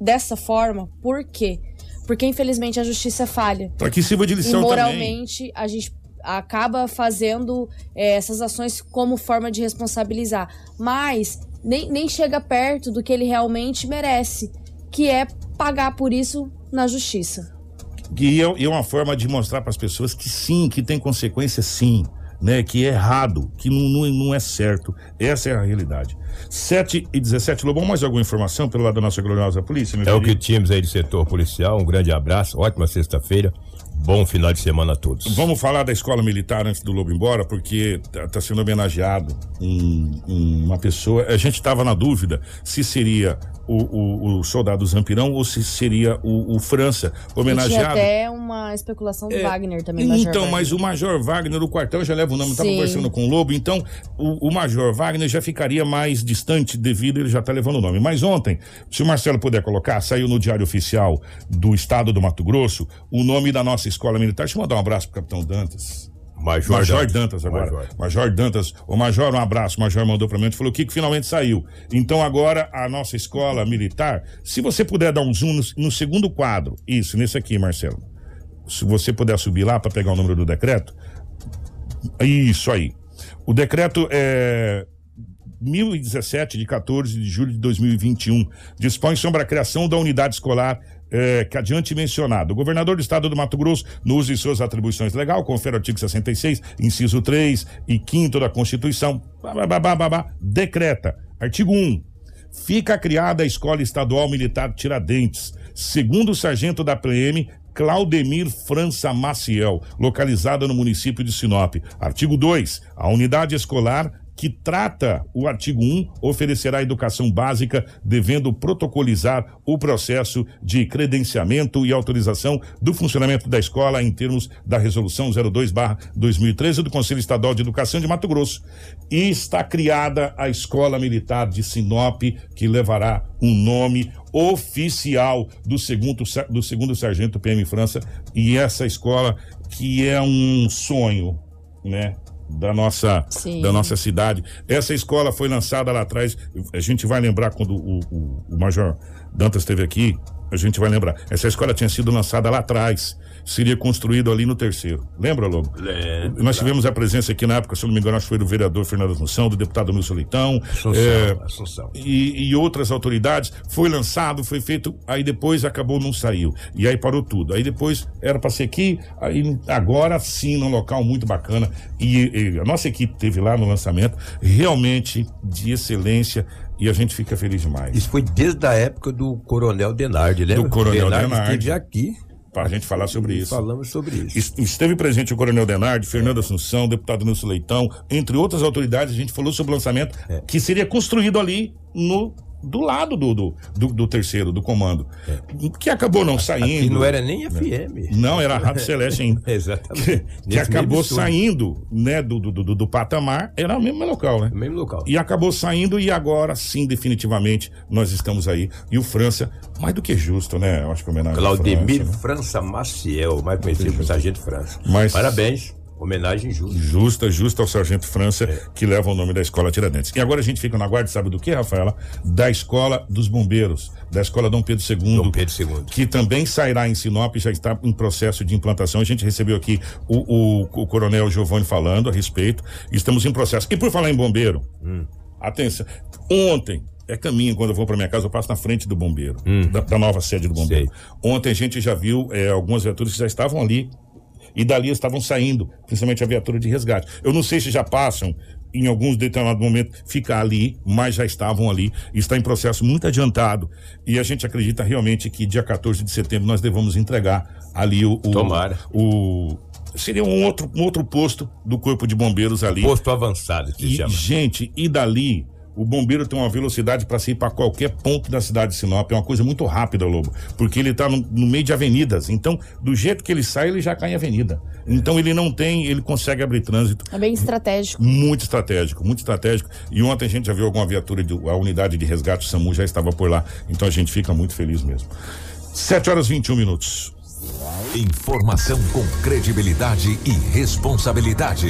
dessa forma. Por quê? Porque infelizmente a justiça falha para que sirva de e lição também moralmente a gente acaba fazendo é, essas ações como forma de responsabilizar. Mas nem, nem chega perto do que ele realmente merece, que é pagar por isso na justiça. E é, é uma forma de mostrar para as pessoas que sim, que tem consequência sim, né? Que é errado, que não, não, não é certo. Essa é a realidade. 7 e 17, Lobão, mais alguma informação pelo lado da nossa gloriosa polícia? É o que tínhamos aí do setor policial. Um grande abraço, ótima sexta-feira. Bom final de semana a todos. Vamos falar da escola militar antes do Lobo embora, porque está sendo homenageado um- um- uma pessoa. A gente estava na dúvida se seria o, o- o soldado Zampirão ou se seria o, o França E homenageado. até uma especulação do É, Wagner também. Então, Wagner. mas o Major Wagner, o quartel já leva o nome, estava conversando com o Lobo, então o, o Major Wagner já ficaria mais distante devido ele já está levando o nome. Mas ontem, se o Marcelo puder colocar, saiu no Diário Oficial do Estado do Mato Grosso o nome da nossa escola militar. Deixa eu mandar um abraço pro Capitão Dantas. Major, Major Dantas agora. Major. Major. Dantas. O Major, um abraço. O Major mandou pra mim e falou que finalmente saiu. Então agora a nossa escola militar, se você puder dar um zoom no, no segundo quadro, isso, nesse aqui, Marcelo. Se você puder subir lá para pegar o número do decreto. Isso aí. O decreto é 1017, de 14 de julho de 2021, dispõe sobre a criação da unidade escolar eh, que adiante mencionado. O governador do estado do Mato Grosso, no uso de suas atribuições legal, confere o artigo 66, inciso 3 e 5 da Constituição, decreta. Artigo 1. Fica criada a Escola Estadual Militar Tiradentes, segundo o sargento da PM, Claudemir França Maciel, localizada no município de Sinop. Artigo 2. A unidade escolar que trata o artigo 1 oferecerá educação básica, devendo protocolizar o processo de credenciamento e autorização do funcionamento da escola em termos da resolução 02/2013 do Conselho Estadual de Educação de Mato Grosso. E está criada a Escola Militar de Sinop, que levará um nome oficial do segundo do segundo sargento PM França e essa escola que é um sonho, né? Da nossa, Sim. da nossa cidade. Essa escola foi lançada lá atrás. A gente vai lembrar quando o, o, o Major Dantas esteve aqui. A gente vai lembrar. Essa escola tinha sido lançada lá atrás. Seria construído ali no terceiro. Lembra, Lobo? Nós tivemos a presença aqui na época, se eu não me engano, acho que foi do vereador Fernando Assunção, do deputado Nilson Leitão. Assunção, é, Assunção. e, e outras autoridades. Foi lançado, foi feito, aí depois acabou, não saiu. E aí parou tudo. Aí depois era para ser aqui, aí agora sim, num local muito bacana. E, e a nossa equipe teve lá no lançamento, realmente de excelência. E a gente fica feliz demais. Isso foi desde a época do Coronel Denardi, lembra? Do Coronel Denardi. esteve aqui. Pra gente falar sobre isso. Falamos sobre isso. Es- Esteve presente o Coronel Denardi, Fernando Assunção, deputado Nilson Leitão, entre outras autoridades, a gente falou sobre o lançamento É. que seria construído ali no do lado do, do, do, do terceiro, do comando. Que acabou não saindo. Aqui não era nem FM. Não, era a Rádio *laughs* Celeste ainda. Exatamente. Que, que acabou saindo, né, do, do, do, do patamar, era o mesmo local, né? No mesmo local. E acabou saindo e agora sim, definitivamente, nós estamos aí. E o França, mais do que justo, né? Eu acho que homenagem Claudemir França, né? França Maciel, mais conhecido como Sargento França. Mas- Parabéns, homenagem justa. Justa, justa ao Sargento França, que leva o nome da Escola Tiradentes. E agora a gente fica na guarda, sabe do que, Rafaela? Da Escola dos Bombeiros, da Escola Dom Pedro II. Dom Pedro II. Que também sairá em Sinop, já está em processo de implantação. A gente recebeu aqui o, o, o Coronel Giovanni falando a respeito. Estamos em processo. E por falar em bombeiro, atenção. Ontem, é caminho, quando eu vou para minha casa, eu passo na frente do bombeiro, da, da nova sede do bombeiro. Sei. Ontem a gente já viu é, algumas viaturas que já estavam ali e dali estavam saindo, principalmente a viatura de resgate. Eu não sei se já passam em alguns determinados momentos ficar ali, mas já estavam ali, está em processo muito adiantado e a gente acredita realmente que dia 14 de setembro nós devamos entregar ali o, o Tomara. o seria um outro um outro posto do corpo de bombeiros ali. Posto avançado, que E, chama. gente, e dali o bombeiro tem uma velocidade para ir para qualquer ponto da cidade de Sinop. É uma coisa muito rápida, Lobo. Porque ele tá no, no meio de avenidas. Então, do jeito que ele sai, ele já cai em avenida. Então, ele não tem, ele consegue abrir trânsito. É bem estratégico. Muito estratégico, muito estratégico. E ontem a gente já viu alguma viatura, de, a unidade de resgate do SAMU já estava por lá. Então a gente fica muito feliz mesmo. 7 horas e 21 minutos. Informação com credibilidade e responsabilidade.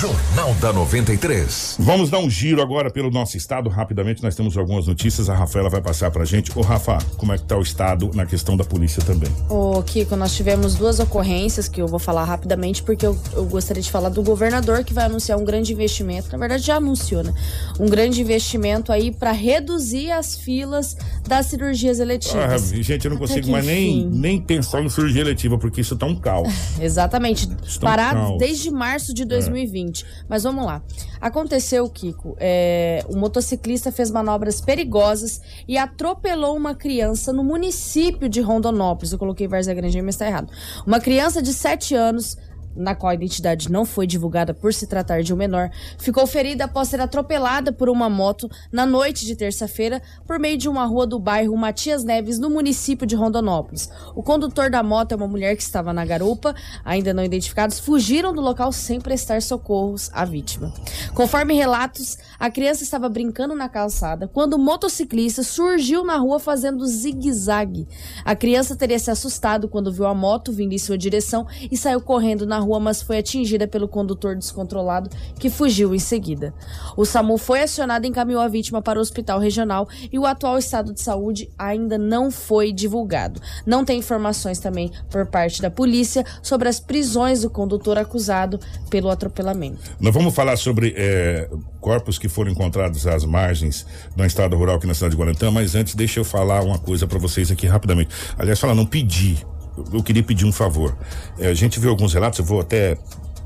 Jornal da 93. Vamos dar um giro agora pelo nosso estado. Rapidamente, nós temos algumas notícias. A Rafaela vai passar pra gente. Ô, Rafa, como é que tá o estado na questão da polícia também? Ô, Kiko, nós tivemos duas ocorrências que eu vou falar rapidamente, porque eu, eu gostaria de falar do governador que vai anunciar um grande investimento. Na verdade, já anunciou, né? Um grande investimento aí para reduzir as filas das cirurgias Ah, eletivas. gente, eu não Até consigo mais nem, enfim. nem pensar em cirurgia eletiva, porque isso tá um caos. *laughs* Exatamente. Estão Parados calmos. desde março de 2020. Mas vamos lá. Aconteceu, Kiko, é, um motociclista fez manobras perigosas e atropelou uma criança no município de Rondonópolis. Eu coloquei Várzea Grande, mas tá errado. Uma criança de 7 anos na qual a identidade não foi divulgada por se tratar de um menor, ficou ferida após ser atropelada por uma moto na noite de terça-feira por meio de uma rua do bairro Matias Neves, no município de Rondonópolis. O condutor da moto é uma mulher que estava na garupa, ainda não identificados, fugiram do local sem prestar socorros à vítima. Conforme relatos, a criança estava brincando na calçada quando o motociclista surgiu na rua fazendo zigue-zague. A criança teria se assustado quando viu a moto vindo em sua direção e saiu correndo na rua, mas foi atingida pelo condutor descontrolado que fugiu em seguida. O SAMU foi acionado e encaminhou a vítima para o hospital regional e o atual estado de saúde ainda não foi divulgado. Não tem informações também por parte da polícia sobre as prisões do condutor acusado pelo atropelamento. Nós vamos falar sobre é, corpos que foram encontrados às margens do estado rural aqui na cidade de Guarantã, mas antes deixa eu falar uma coisa para vocês aqui rapidamente. Aliás, falar, não pedir. Eu, queria pedir um favor. É, a gente viu alguns relatos, eu vou até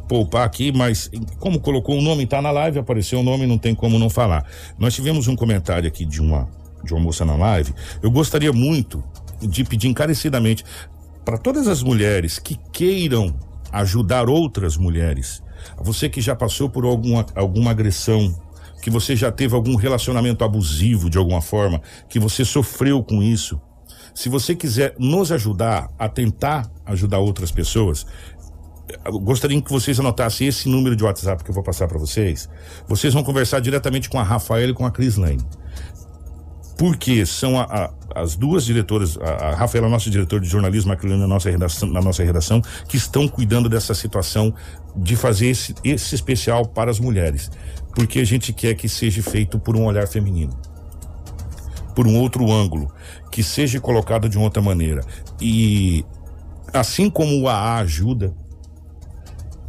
poupar aqui, mas como colocou o nome, tá na live, apareceu o nome, não tem como não falar. Nós tivemos um comentário aqui de uma, de uma moça na live. Eu gostaria muito de pedir encarecidamente para todas as mulheres que queiram ajudar outras mulheres, você que já passou por alguma, alguma agressão, que você já teve algum relacionamento abusivo de alguma forma, que você sofreu com isso, se você quiser nos ajudar a tentar ajudar outras pessoas, gostaria que vocês anotassem esse número de WhatsApp que eu vou passar para vocês. Vocês vão conversar diretamente com a Rafaela e com a Cris Lane. Porque são a- a- as duas diretoras, a, a Rafaela, nossa diretora de jornalismo, a Cris na nossa redação, na nossa redação, que estão cuidando dessa situação de fazer esse, esse especial para as mulheres. Porque a gente quer que seja feito por um olhar feminino por um outro ângulo, que seja colocado de outra maneira. E assim como o AA ajuda,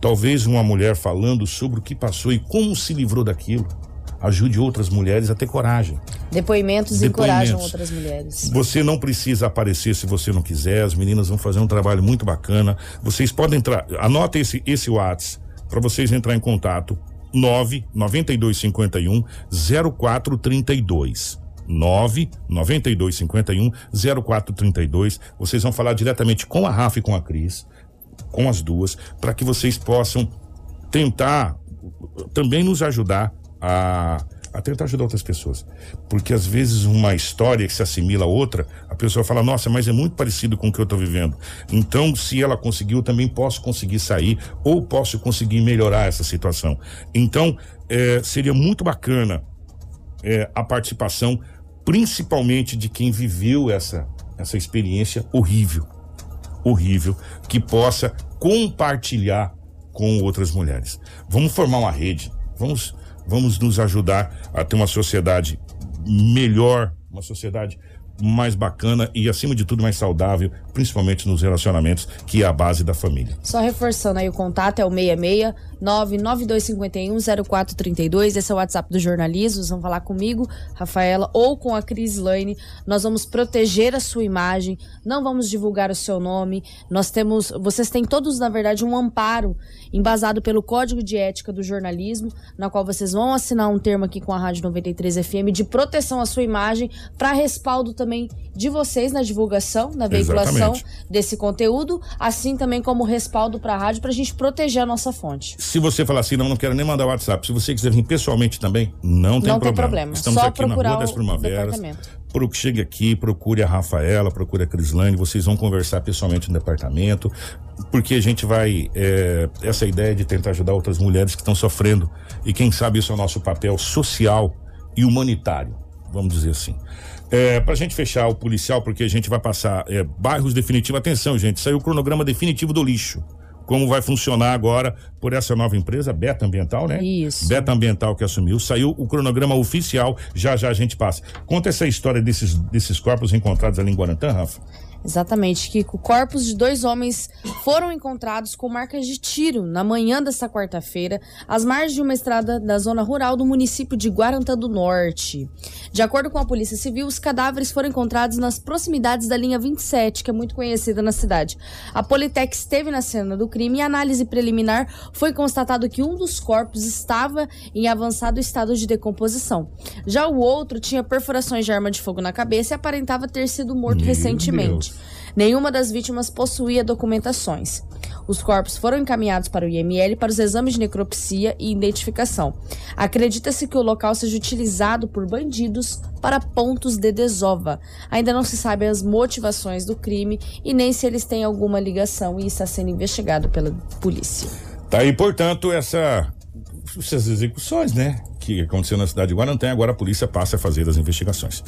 talvez uma mulher falando sobre o que passou e como se livrou daquilo, ajude outras mulheres a ter coragem. Depoimentos, Depoimentos. encorajam outras mulheres. Você não precisa aparecer se você não quiser. As meninas vão fazer um trabalho muito bacana. Vocês podem entrar. Anota esse esse WhatsApp para vocês entrar em contato. 9 9251 0432. 9 9251 0432. Vocês vão falar diretamente com a Rafa e com a Cris, com as duas, para que vocês possam tentar também nos ajudar a, a tentar ajudar outras pessoas. Porque às vezes uma história que se assimila a outra, a pessoa fala, nossa, mas é muito parecido com o que eu estou vivendo. Então, se ela conseguiu, também posso conseguir sair ou posso conseguir melhorar essa situação. Então, é, seria muito bacana é, a participação, principalmente de quem viveu essa, essa experiência horrível. Horrível, que possa compartilhar com outras mulheres. Vamos formar uma rede, vamos vamos nos ajudar a ter uma sociedade melhor, uma sociedade mais bacana e, acima de tudo, mais saudável, principalmente nos relacionamentos, que é a base da família. Só reforçando aí o contato, é o 66 992510432. Esse é o WhatsApp do jornalismo. Vão falar comigo, Rafaela, ou com a Cris Lane. Nós vamos proteger a sua imagem, não vamos divulgar o seu nome. Nós temos, vocês têm todos, na verdade, um amparo embasado pelo Código de Ética do Jornalismo, na qual vocês vão assinar um termo aqui com a Rádio 93 FM de proteção à sua imagem, para respaldo também de vocês na divulgação, na veiculação Exatamente. desse conteúdo, assim também como respaldo para a rádio, para a gente proteger a nossa fonte. Se você falar assim, não, não quero nem mandar WhatsApp, se você quiser vir pessoalmente também, não tem Não tem problema. problema. Estamos Só aqui na procurar Rua das o Primaveras. Chegue aqui, procure a Rafaela, procure a Crislane, vocês vão conversar pessoalmente no departamento, porque a gente vai. é, essa ideia de tentar ajudar outras mulheres que estão sofrendo. E quem sabe isso é o nosso papel social e humanitário, vamos dizer assim. É, pra gente fechar o policial, porque a gente vai passar é, bairros definitivos. Atenção, gente, saiu o cronograma definitivo do lixo. Como vai funcionar agora por essa nova empresa, Beta Ambiental, né? Isso. Beta Ambiental que assumiu. Saiu o cronograma oficial, já já a gente passa. Conta essa história desses, desses corpos encontrados ali em Guarantã, Rafa. Exatamente, Kiko. Corpos de dois homens foram encontrados com marcas de tiro na manhã desta quarta-feira, às margens de uma estrada da zona rural do município de Guarantã do Norte. De acordo com a Polícia Civil, os cadáveres foram encontrados nas proximidades da linha 27, que é muito conhecida na cidade. A Politec esteve na cena do crime e, análise preliminar, foi constatado que um dos corpos estava em avançado estado de decomposição. Já o outro tinha perfurações de arma de fogo na cabeça e aparentava ter sido morto Meu recentemente. Deus. Nenhuma das vítimas possuía documentações. Os corpos foram encaminhados para o IML para os exames de necropsia e identificação. Acredita-se que o local seja utilizado por bandidos para pontos de desova. Ainda não se sabe as motivações do crime e nem se eles têm alguma ligação e está sendo investigado pela polícia. Tá aí, portanto, essa, essas execuções, né? Que aconteceu na cidade de Guarantã, agora a polícia passa a fazer as investigações.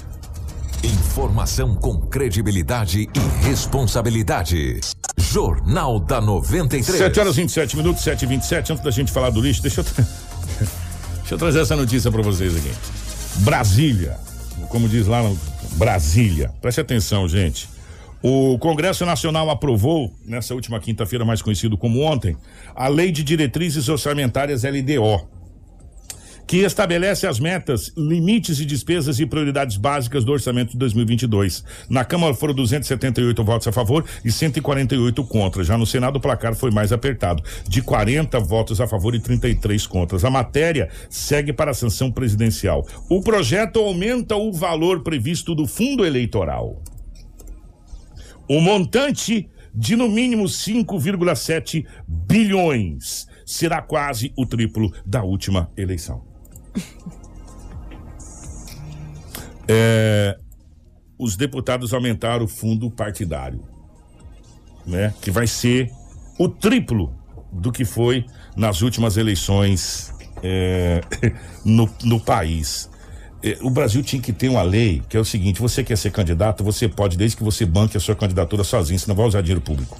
Informação com credibilidade e responsabilidade. Jornal da 93. 7 horas e 27 minutos, 7 e 27 Antes da gente falar do lixo, deixa eu, tra- *laughs* deixa eu trazer essa notícia para vocês aqui. Brasília, como diz lá no Brasília. Preste atenção, gente. O Congresso Nacional aprovou, nessa última quinta-feira, mais conhecido como ontem, a Lei de Diretrizes Orçamentárias LDO, que estabelece as metas, limites e despesas e prioridades básicas do orçamento de 2022. Na Câmara foram 278 votos a favor e 148 contra. Já no Senado o placar foi mais apertado, de 40 votos a favor e 33 contras. A matéria segue para a sanção presidencial. O projeto aumenta o valor previsto do fundo eleitoral. O montante de no mínimo 5,7 bilhões será quase o triplo da última eleição. É, os deputados aumentaram o fundo partidário, né? Que vai ser o triplo do que foi nas últimas eleições é, *laughs* no, no país. É, o Brasil tinha que ter uma lei que é o seguinte: você quer ser candidato, você pode, desde que você banque a sua candidatura sozinho, você não vai usar dinheiro público.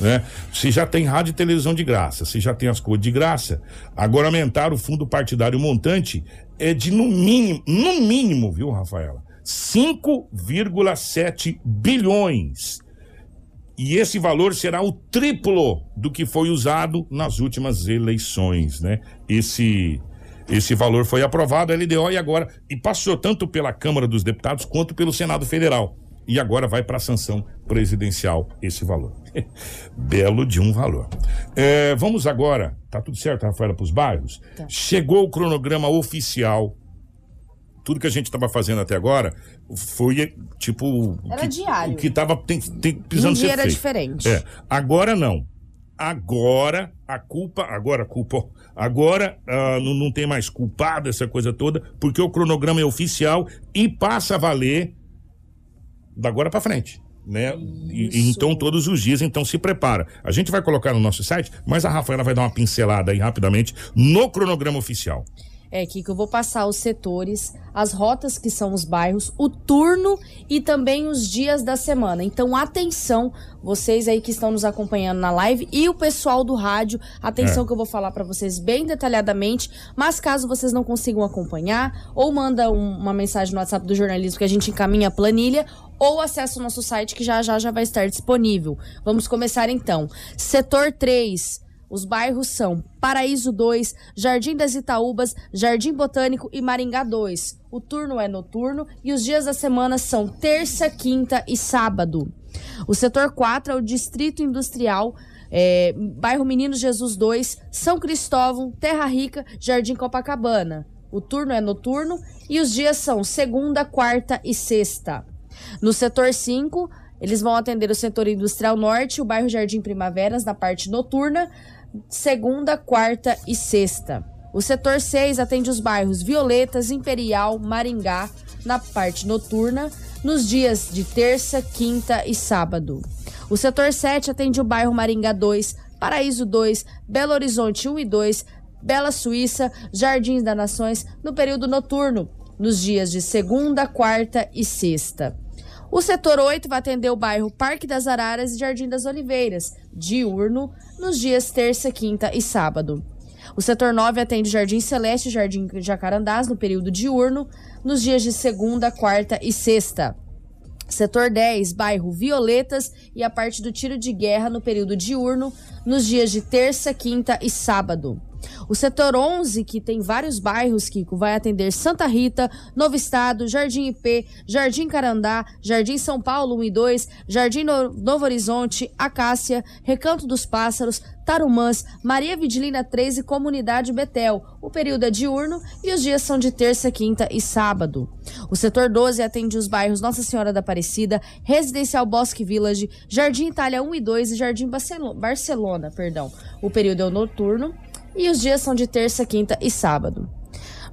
Né? Se já tem rádio e televisão de graça, se já tem as coisas de graça, agora aumentar o fundo partidário montante é de no mínimo, no mínimo, viu, Rafaela? 5,7 bilhões. E esse valor será o triplo do que foi usado nas últimas eleições, né? Esse esse valor foi aprovado a LDO e agora e passou tanto pela Câmara dos Deputados quanto pelo Senado Federal. E agora vai para a sanção presidencial esse valor. *laughs* Belo de um valor. É, vamos agora, tá tudo certo, Rafaela, para os bairros? Chegou o cronograma oficial. Tudo que a gente estava fazendo até agora foi tipo. Era que, diário. O que estava precisando Um dia ser era feito. diferente. É. Agora não. agora a culpa, agora a culpa, agora ah, não, não tem mais culpado essa coisa toda, porque o cronograma é oficial e passa a valer da agora para frente. Né? E- então todos os dias, então se prepara. A gente vai colocar no nosso site, mas a Rafaela vai dar uma pincelada aí rapidamente no cronograma oficial. É aqui que eu vou passar os setores, as rotas que são os bairros, o turno e também os dias da semana. Então, atenção, vocês aí que estão nos acompanhando na live e o pessoal do rádio, atenção É. que eu vou falar para vocês bem detalhadamente. Mas caso vocês não consigam acompanhar, ou manda um- uma mensagem no WhatsApp do jornalismo que a gente encaminha a planilha, ou acessa o nosso site que já já já vai estar disponível. Vamos começar então. Setor 3. Os bairros são Paraíso 2, Jardim das Itaúbas, Jardim Botânico e Maringá 2. O turno é noturno e os dias da semana são terça, quinta e sábado. O setor 4 é o Distrito Industrial, é, bairro Menino Jesus 2, São Cristóvão, Terra Rica, Jardim Copacabana. O turno é noturno e os dias são segunda, quarta e sexta. No setor 5, eles vão atender o setor industrial norte, o bairro Jardim Primaveras, na parte noturna, segunda, quarta e sexta. O setor 6 atende os bairros Violetas, Imperial, Maringá, na parte noturna, nos dias de terça, quinta e sábado. O setor 7 atende o bairro Maringá 2, Paraíso 2, Belo Horizonte 1 e 2, Bela Suíça, Jardins das Nações, no período noturno, nos dias de segunda, quarta e sexta. O setor 8 vai atender o bairro Parque das Araras e Jardim das Oliveiras, diurno, nos dias terça, quinta e sábado. O setor 9 atende Jardim Celeste e Jardim Jacarandás no período diurno, nos dias de segunda, quarta e sexta. Setor 10, bairro Violetas e a parte do tiro de guerra no período diurno, nos dias de terça, quinta e sábado. O setor 11, que tem vários bairros, Kiko, vai atender Santa Rita, Novo Estado, Jardim IP, Jardim Carandá, Jardim São Paulo 1 e 2, Jardim No- Novo Horizonte, Acácia, Recanto dos Pássaros, Tarumãs, Maria Vidilina 3 e Comunidade Betel. O período é diurno e os dias são de terça, quinta e sábado. O setor 12 atende os bairros Nossa Senhora da Aparecida, Residencial Bosque Village, Jardim Itália 1 e 2 e Jardim Barcelo- Barcelona, perdão. O período é o noturno e os dias são de terça, quinta e sábado.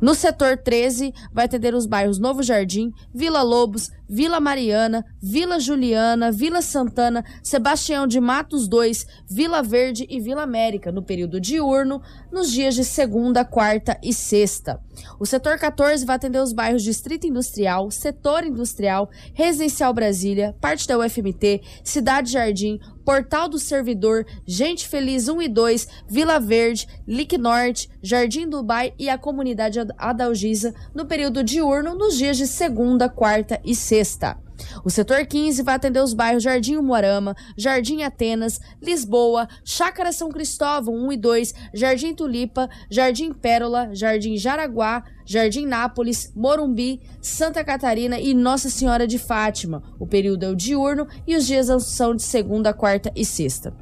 No setor 13, vai atender os bairros Novo Jardim, Vila Lobos, Vila Mariana, Vila Juliana, Vila Santana, Sebastião de Matos 2, Vila Verde e Vila América, no período diurno, nos dias de segunda, quarta e sexta. O setor 14 vai atender os bairros Distrito Industrial, Setor Industrial, Residencial Brasília, parte da UFMT, Cidade Jardim, Portal do Servidor, Gente Feliz 1 e 2, Vila Verde, Lique Norte, Jardim Dubai e a comunidade Ad- Adalgisa no período diurno nos dias de segunda, quarta e sexta. O setor 15 vai atender os bairros Jardim Umuarama, Jardim Atenas, Lisboa, Chácara São Cristóvão 1 e 2, Jardim Tulipa, Jardim Pérola, Jardim Jaraguá, Jardim Nápoles, Morumbi, Santa Catarina e Nossa Senhora de Fátima. O período é o diurno e os dias são de segunda, quarta e sexta.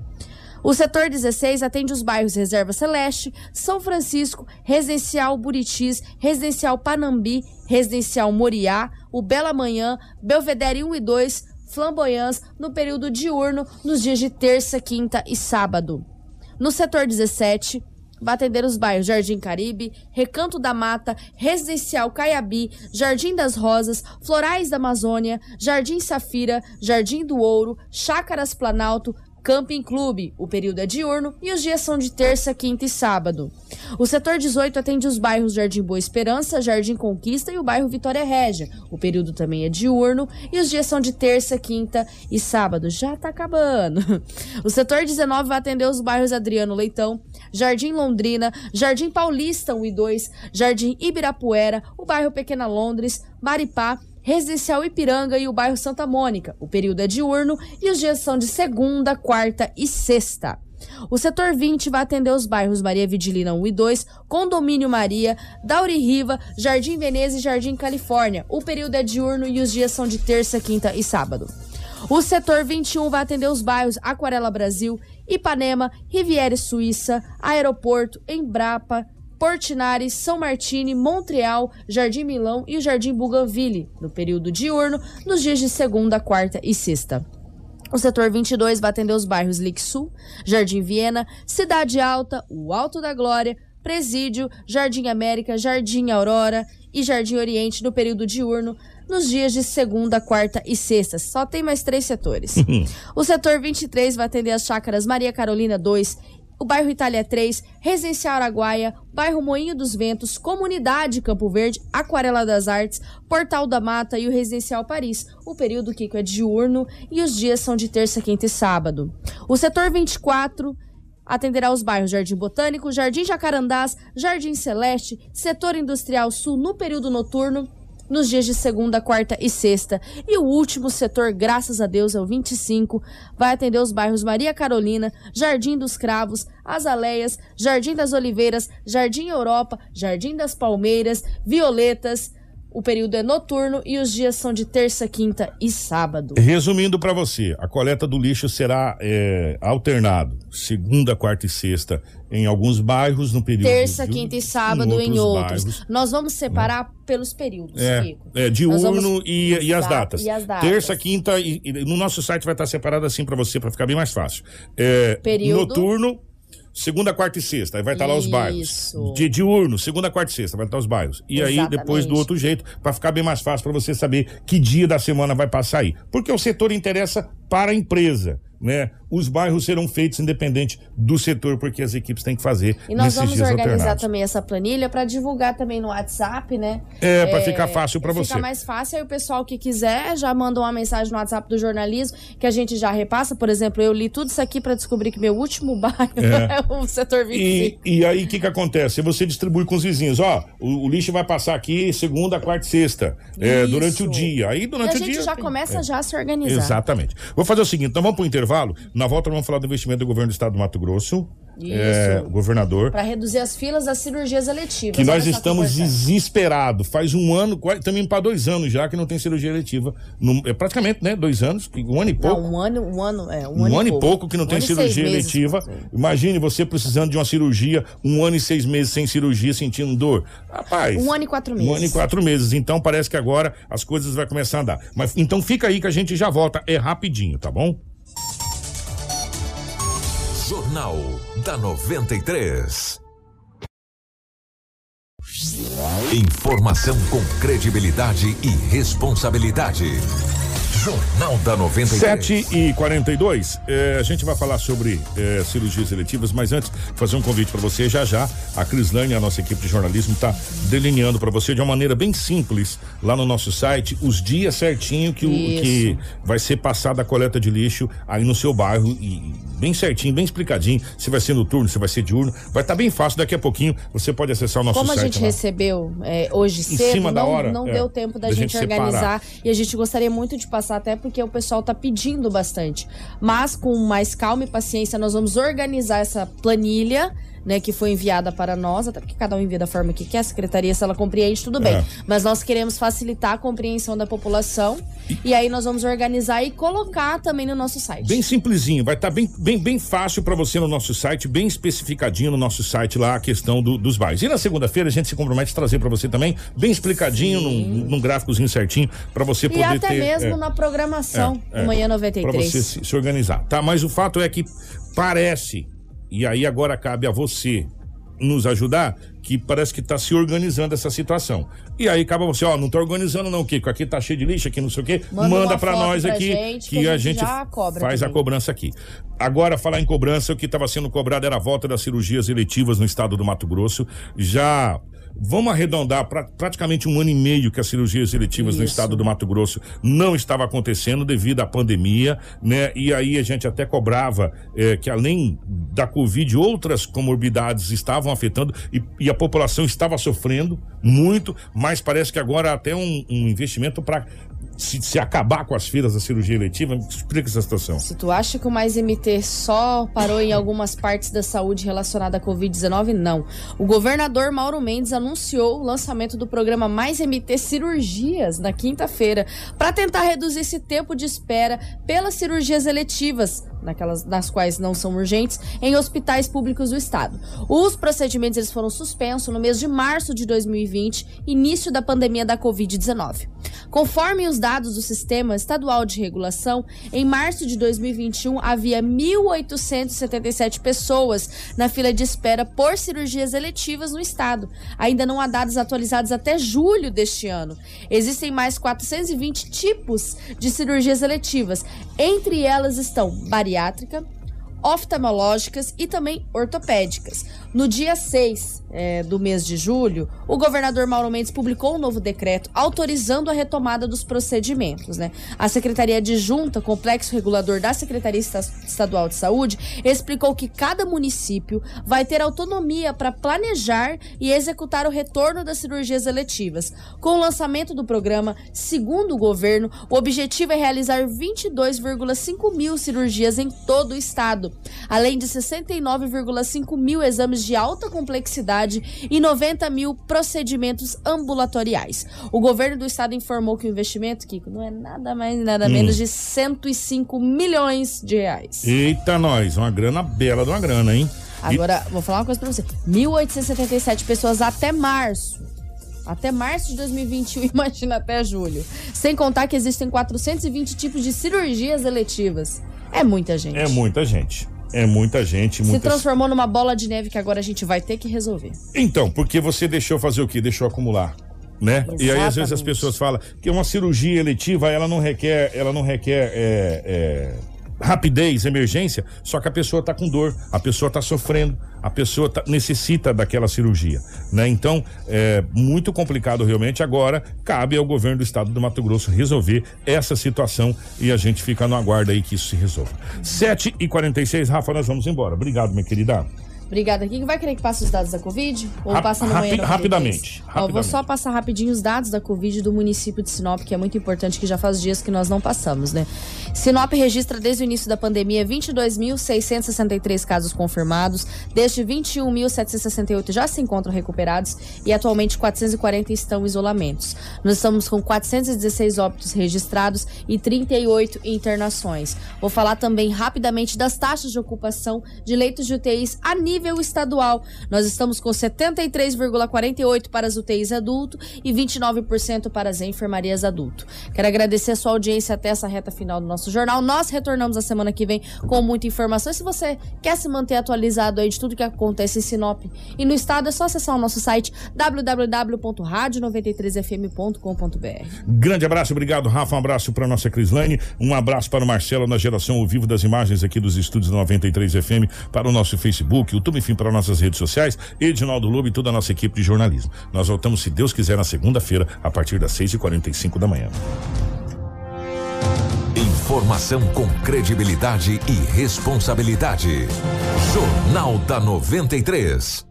O setor 16 atende os bairros Reserva Celeste, São Francisco, Residencial Buritis, Residencial Panambi, Residencial Moriá, o Bela Manhã, Belvedere 1 e 2, Flamboyants, no período diurno, nos dias de terça, quinta e sábado. No setor 17, vai atender os bairros Jardim Caribe, Recanto da Mata, Residencial Caiabi, Jardim das Rosas, Florais da Amazônia, Jardim Safira, Jardim do Ouro, Chácaras Planalto, Camping Clube. O período é diurno e os dias são de terça, quinta e sábado. O setor 18 atende os bairros Jardim Boa Esperança, Jardim Conquista e o bairro Vitória Régia. O período também é diurno e os dias são de terça, quinta e sábado. Já tá acabando. *laughs* O setor 19 vai atender os bairros Adriano Leitão, Jardim Londrina, Jardim Paulista 1 e 2, Jardim Ibirapuera, o bairro Pequena Londres, Maripá, Residencial Ipiranga e o bairro Santa Mônica. O período é diurno e os dias são de segunda, quarta e sexta. O setor 20 vai atender os bairros Maria Vidilina 1 e 2, Condomínio Maria, Dauri Riva, Jardim Veneza e Jardim Califórnia. O período é diurno e os dias são de terça, quinta e sábado. O setor 21 vai atender os bairros Aquarela Brasil, Ipanema, Riviere Suíça, Aeroporto, Embrapa, Portinari, São Martini, Montreal, Jardim Milão e o Jardim Bougainville, no período diurno, nos dias de segunda, quarta e sexta. O setor 22 vai atender os bairros Lique Sul, Jardim Viena, Cidade Alta, o Alto da Glória, Presídio, Jardim América, Jardim Aurora e Jardim Oriente no período diurno, nos dias de segunda, quarta e sexta. Só tem mais três setores. *laughs* o setor 23 vai atender as chácaras Maria Carolina 2 o bairro Itália 3, Residencial Araguaia, bairro Moinho dos Ventos, Comunidade Campo Verde, Aquarela das Artes, Portal da Mata e o Residencial Paris. O período Kiko é diurno e os dias são de terça, quinta e sábado. O setor 24 atenderá os bairros Jardim Botânico, Jardim Jacarandás, Jardim Celeste, Setor Industrial Sul no período noturno nos dias de segunda, quarta e sexta. E o último setor, graças a Deus, é o 25, vai atender os bairros Maria Carolina, Jardim dos Cravos, Azaleias, Jardim das Oliveiras, Jardim Europa, Jardim das Palmeiras, Violetas, o período é noturno e os dias são de terça, quinta e sábado. Resumindo para você, a coleta do lixo será é, alternado segunda, quarta e sexta em alguns bairros no período terça, de, quinta e sábado em outros. Em outros. Nós vamos separar hum. pelos períodos, é, Kiko. É, diurno e, e, as datas. e, as datas. Terça, quinta e, e, no nosso site vai estar separado assim para você para ficar bem mais fácil. É, período noturno segunda, quarta e sexta. Aí vai estar lá os bairros. De diurno, segunda, quarta e sexta, vai estar os bairros. E Exatamente. aí depois do outro jeito, para ficar bem mais fácil para você saber que dia da semana vai passar aí. Porque o setor interessa para a empresa né? Os bairros serão feitos independente do setor, porque as equipes têm que fazer. E nós vamos organizar alternados. também essa planilha para divulgar também no WhatsApp, né? É, para é, ficar fácil para você. Fica mais fácil, aí o pessoal que quiser já manda uma mensagem no WhatsApp do jornalismo, que a gente já repassa. Por exemplo, eu li tudo isso aqui para descobrir que meu último *laughs* bairro é, é o setor 25. E, e aí o que, que acontece? Você distribui com os vizinhos, ó, o, o lixo vai passar aqui segunda, quarta e sexta, é, durante o dia. Aí durante e o dia. A gente já começa é. já a se organizar. Exatamente. Vou fazer o seguinte, então vamos pro intervalo. Na volta vamos falar do investimento do governo do estado do Mato Grosso. É, governador. Para reduzir as filas das cirurgias eletivas. Que nós estamos desesperados. Faz um ano, quase, também para dois anos já que não tem cirurgia eletiva. No, é praticamente, né? Dois anos, um ano e pouco. Não, um ano, um ano, é, um, um ano, ano e pouco, pouco que não um tem cirurgia eletiva. Imagine você precisando de uma cirurgia, um ano e seis meses sem cirurgia, sentindo dor. Rapaz. Um ano e quatro meses. Um ano e quatro meses. Então parece que agora as coisas vão começar a andar. Mas então fica aí que a gente já volta. É rapidinho, tá bom? Jornal da 93. Informação com credibilidade e responsabilidade. Jornal da 93. 7 e 42 é, A gente vai falar sobre é, cirurgias eletivas, mas antes, fazer um convite para você. Já já, a Crislane, a nossa equipe de jornalismo, está delineando para você de uma maneira bem simples, lá no nosso site, os dias certinho que, o, que vai ser passada a coleta de lixo aí no seu bairro. E bem certinho, bem explicadinho. Se vai ser noturno, se vai ser diurno. Vai estar tá bem fácil. Daqui a pouquinho você pode acessar o nosso Como site. Como a gente lá. recebeu é, hoje em cedo, cima não, da hora, não é, deu tempo da, da gente, gente organizar. E a gente gostaria muito de passar até porque o pessoal está pedindo bastante. Mas com mais calma e paciência, nós vamos organizar essa planilha né, que foi enviada para nós, até porque cada um envia da forma que quer, a secretaria, se ela compreende, tudo bem. É. Mas nós queremos facilitar a compreensão da população e, e aí nós vamos organizar e colocar também no nosso site. Bem simplesinho, vai estar tá bem, bem, bem fácil para você no nosso site, bem especificadinho no nosso site lá a questão do, dos bairros. E na segunda-feira a gente se compromete a trazer para você também, bem explicadinho, num, num gráficozinho certinho, para você e poder até ter. mesmo é, na programação, é, é, Manhã 93. Para você se, se organizar, tá? Mas o fato é que parece e aí agora cabe a você nos ajudar, que parece que está se organizando essa situação. E aí acaba você, ó, não está organizando não, Kiko, aqui tá cheio de lixo, aqui não sei o quê, manda, manda para nós pra aqui gente, que, que, a gente, faz também. a cobrança aqui. Agora, falar em cobrança, o que estava sendo cobrado era a volta das cirurgias eletivas no estado do Mato Grosso. Já Vamos arredondar pra, praticamente um ano e meio que as cirurgias eletivas Isso. no estado do Mato Grosso não estavam acontecendo devido à pandemia, né? E aí a gente até cobrava é, que além da Covid, outras comorbidades estavam afetando e, e, a população estava sofrendo muito, mas parece que agora até um, um investimento para se, se, acabar com as filas da cirurgia eletiva? Explica essa situação. Se tu acha que o Mais MT só parou em algumas partes da saúde relacionada à Covid-19, não. O governador Mauro Mendes anunciou o lançamento do programa Mais MT Cirurgias na quinta-feira, para tentar reduzir esse tempo de espera pelas cirurgias eletivas, naquelas das quais não são urgentes, em hospitais públicos do estado. Os procedimentos eles foram suspensos no mês de março de 2020, início da pandemia da Covid-19. Conforme os dados do Sistema Estadual de Regulação, em março de 2021 havia 1.877 pessoas na fila de espera por cirurgias eletivas no estado. Ainda não há dados atualizados até julho deste ano. Existem mais 420 tipos de cirurgias eletivas. Entre elas estão bariátrica, oftalmológicas e também ortopédicas. No dia 6 é, do mês de julho, o governador Mauro Mendes publicou um novo decreto autorizando a retomada dos procedimentos. Né? A Secretaria Adjunta, complexo regulador da Secretaria Estadual de Saúde, explicou que cada município vai ter autonomia para planejar e executar o retorno das cirurgias eletivas. Com o lançamento do programa, segundo o governo, o objetivo é realizar 22,5 mil cirurgias em todo o estado, além de 69,5 mil exames de alta complexidade e 90 mil procedimentos ambulatoriais. O governo do estado informou que o investimento, Kiko, não é nada mais nada hum. menos de 105 milhões de reais. Eita, nós, uma grana bela de uma grana, hein? Agora, e... vou falar uma coisa pra você: 1.877 pessoas até março. Até março de 2021, *laughs* imagina até julho. Sem contar que existem 420 tipos de cirurgias eletivas. É muita gente. É muita gente. É muita gente. Se transformou numa bola de neve que agora a gente vai ter que resolver. Então, porque você deixou fazer o quê? Deixou acumular. Né? Exatamente. E aí às vezes as pessoas falam que uma cirurgia eletiva ela não requer, ela não requer é, é rapidez, emergência, só que a pessoa está com dor, a pessoa está sofrendo, a pessoa tá, necessita daquela cirurgia, né? Então, é muito complicado realmente. Agora, cabe ao governo do estado do Mato Grosso resolver essa situação e a gente fica no aguardo aí que isso se resolva. 7 e 46 Rafa, nós vamos embora. Obrigado, minha querida. Obrigada. Quem vai querer que passe os dados da Covid? Ou Rap passa no rapi rapidamente, rapidamente. Ó, vou só passar rapidinho os dados da Covid do município de Sinop, que é muito importante, que já faz dias que nós não passamos, né? Sinop registra desde o início da pandemia 22.663 casos confirmados. Desde 21.768 já se encontram recuperados e atualmente 440 estão em isolamentos. Nós estamos com 416 óbitos registrados e 38 internações. Vou falar também rapidamente das taxas de ocupação de leitos de UTIs a nível nível estadual. Nós estamos com 73,48% para as UTIs adulto e 29% para as enfermarias adulto. Quero agradecer a sua audiência até essa reta final do nosso jornal. Nós retornamos a semana que vem com muita informação. E se você quer se manter atualizado aí de tudo que acontece em Sinop e no estado, é só acessar o nosso site www.radio93fm.com.br. Grande abraço, obrigado, Rafa. Um abraço para nossa Crislane, um abraço para o Marcelo na geração ao vivo das imagens aqui dos estúdios 93 FM, para o nosso Facebook, YouTube YouTube, enfim, para nossas redes sociais, Edinaldo Lobo e toda a nossa equipe de jornalismo. Nós voltamos, se Deus quiser, na segunda-feira, a partir das 6h45 da manhã. Informação com credibilidade e responsabilidade. Jornal da 93.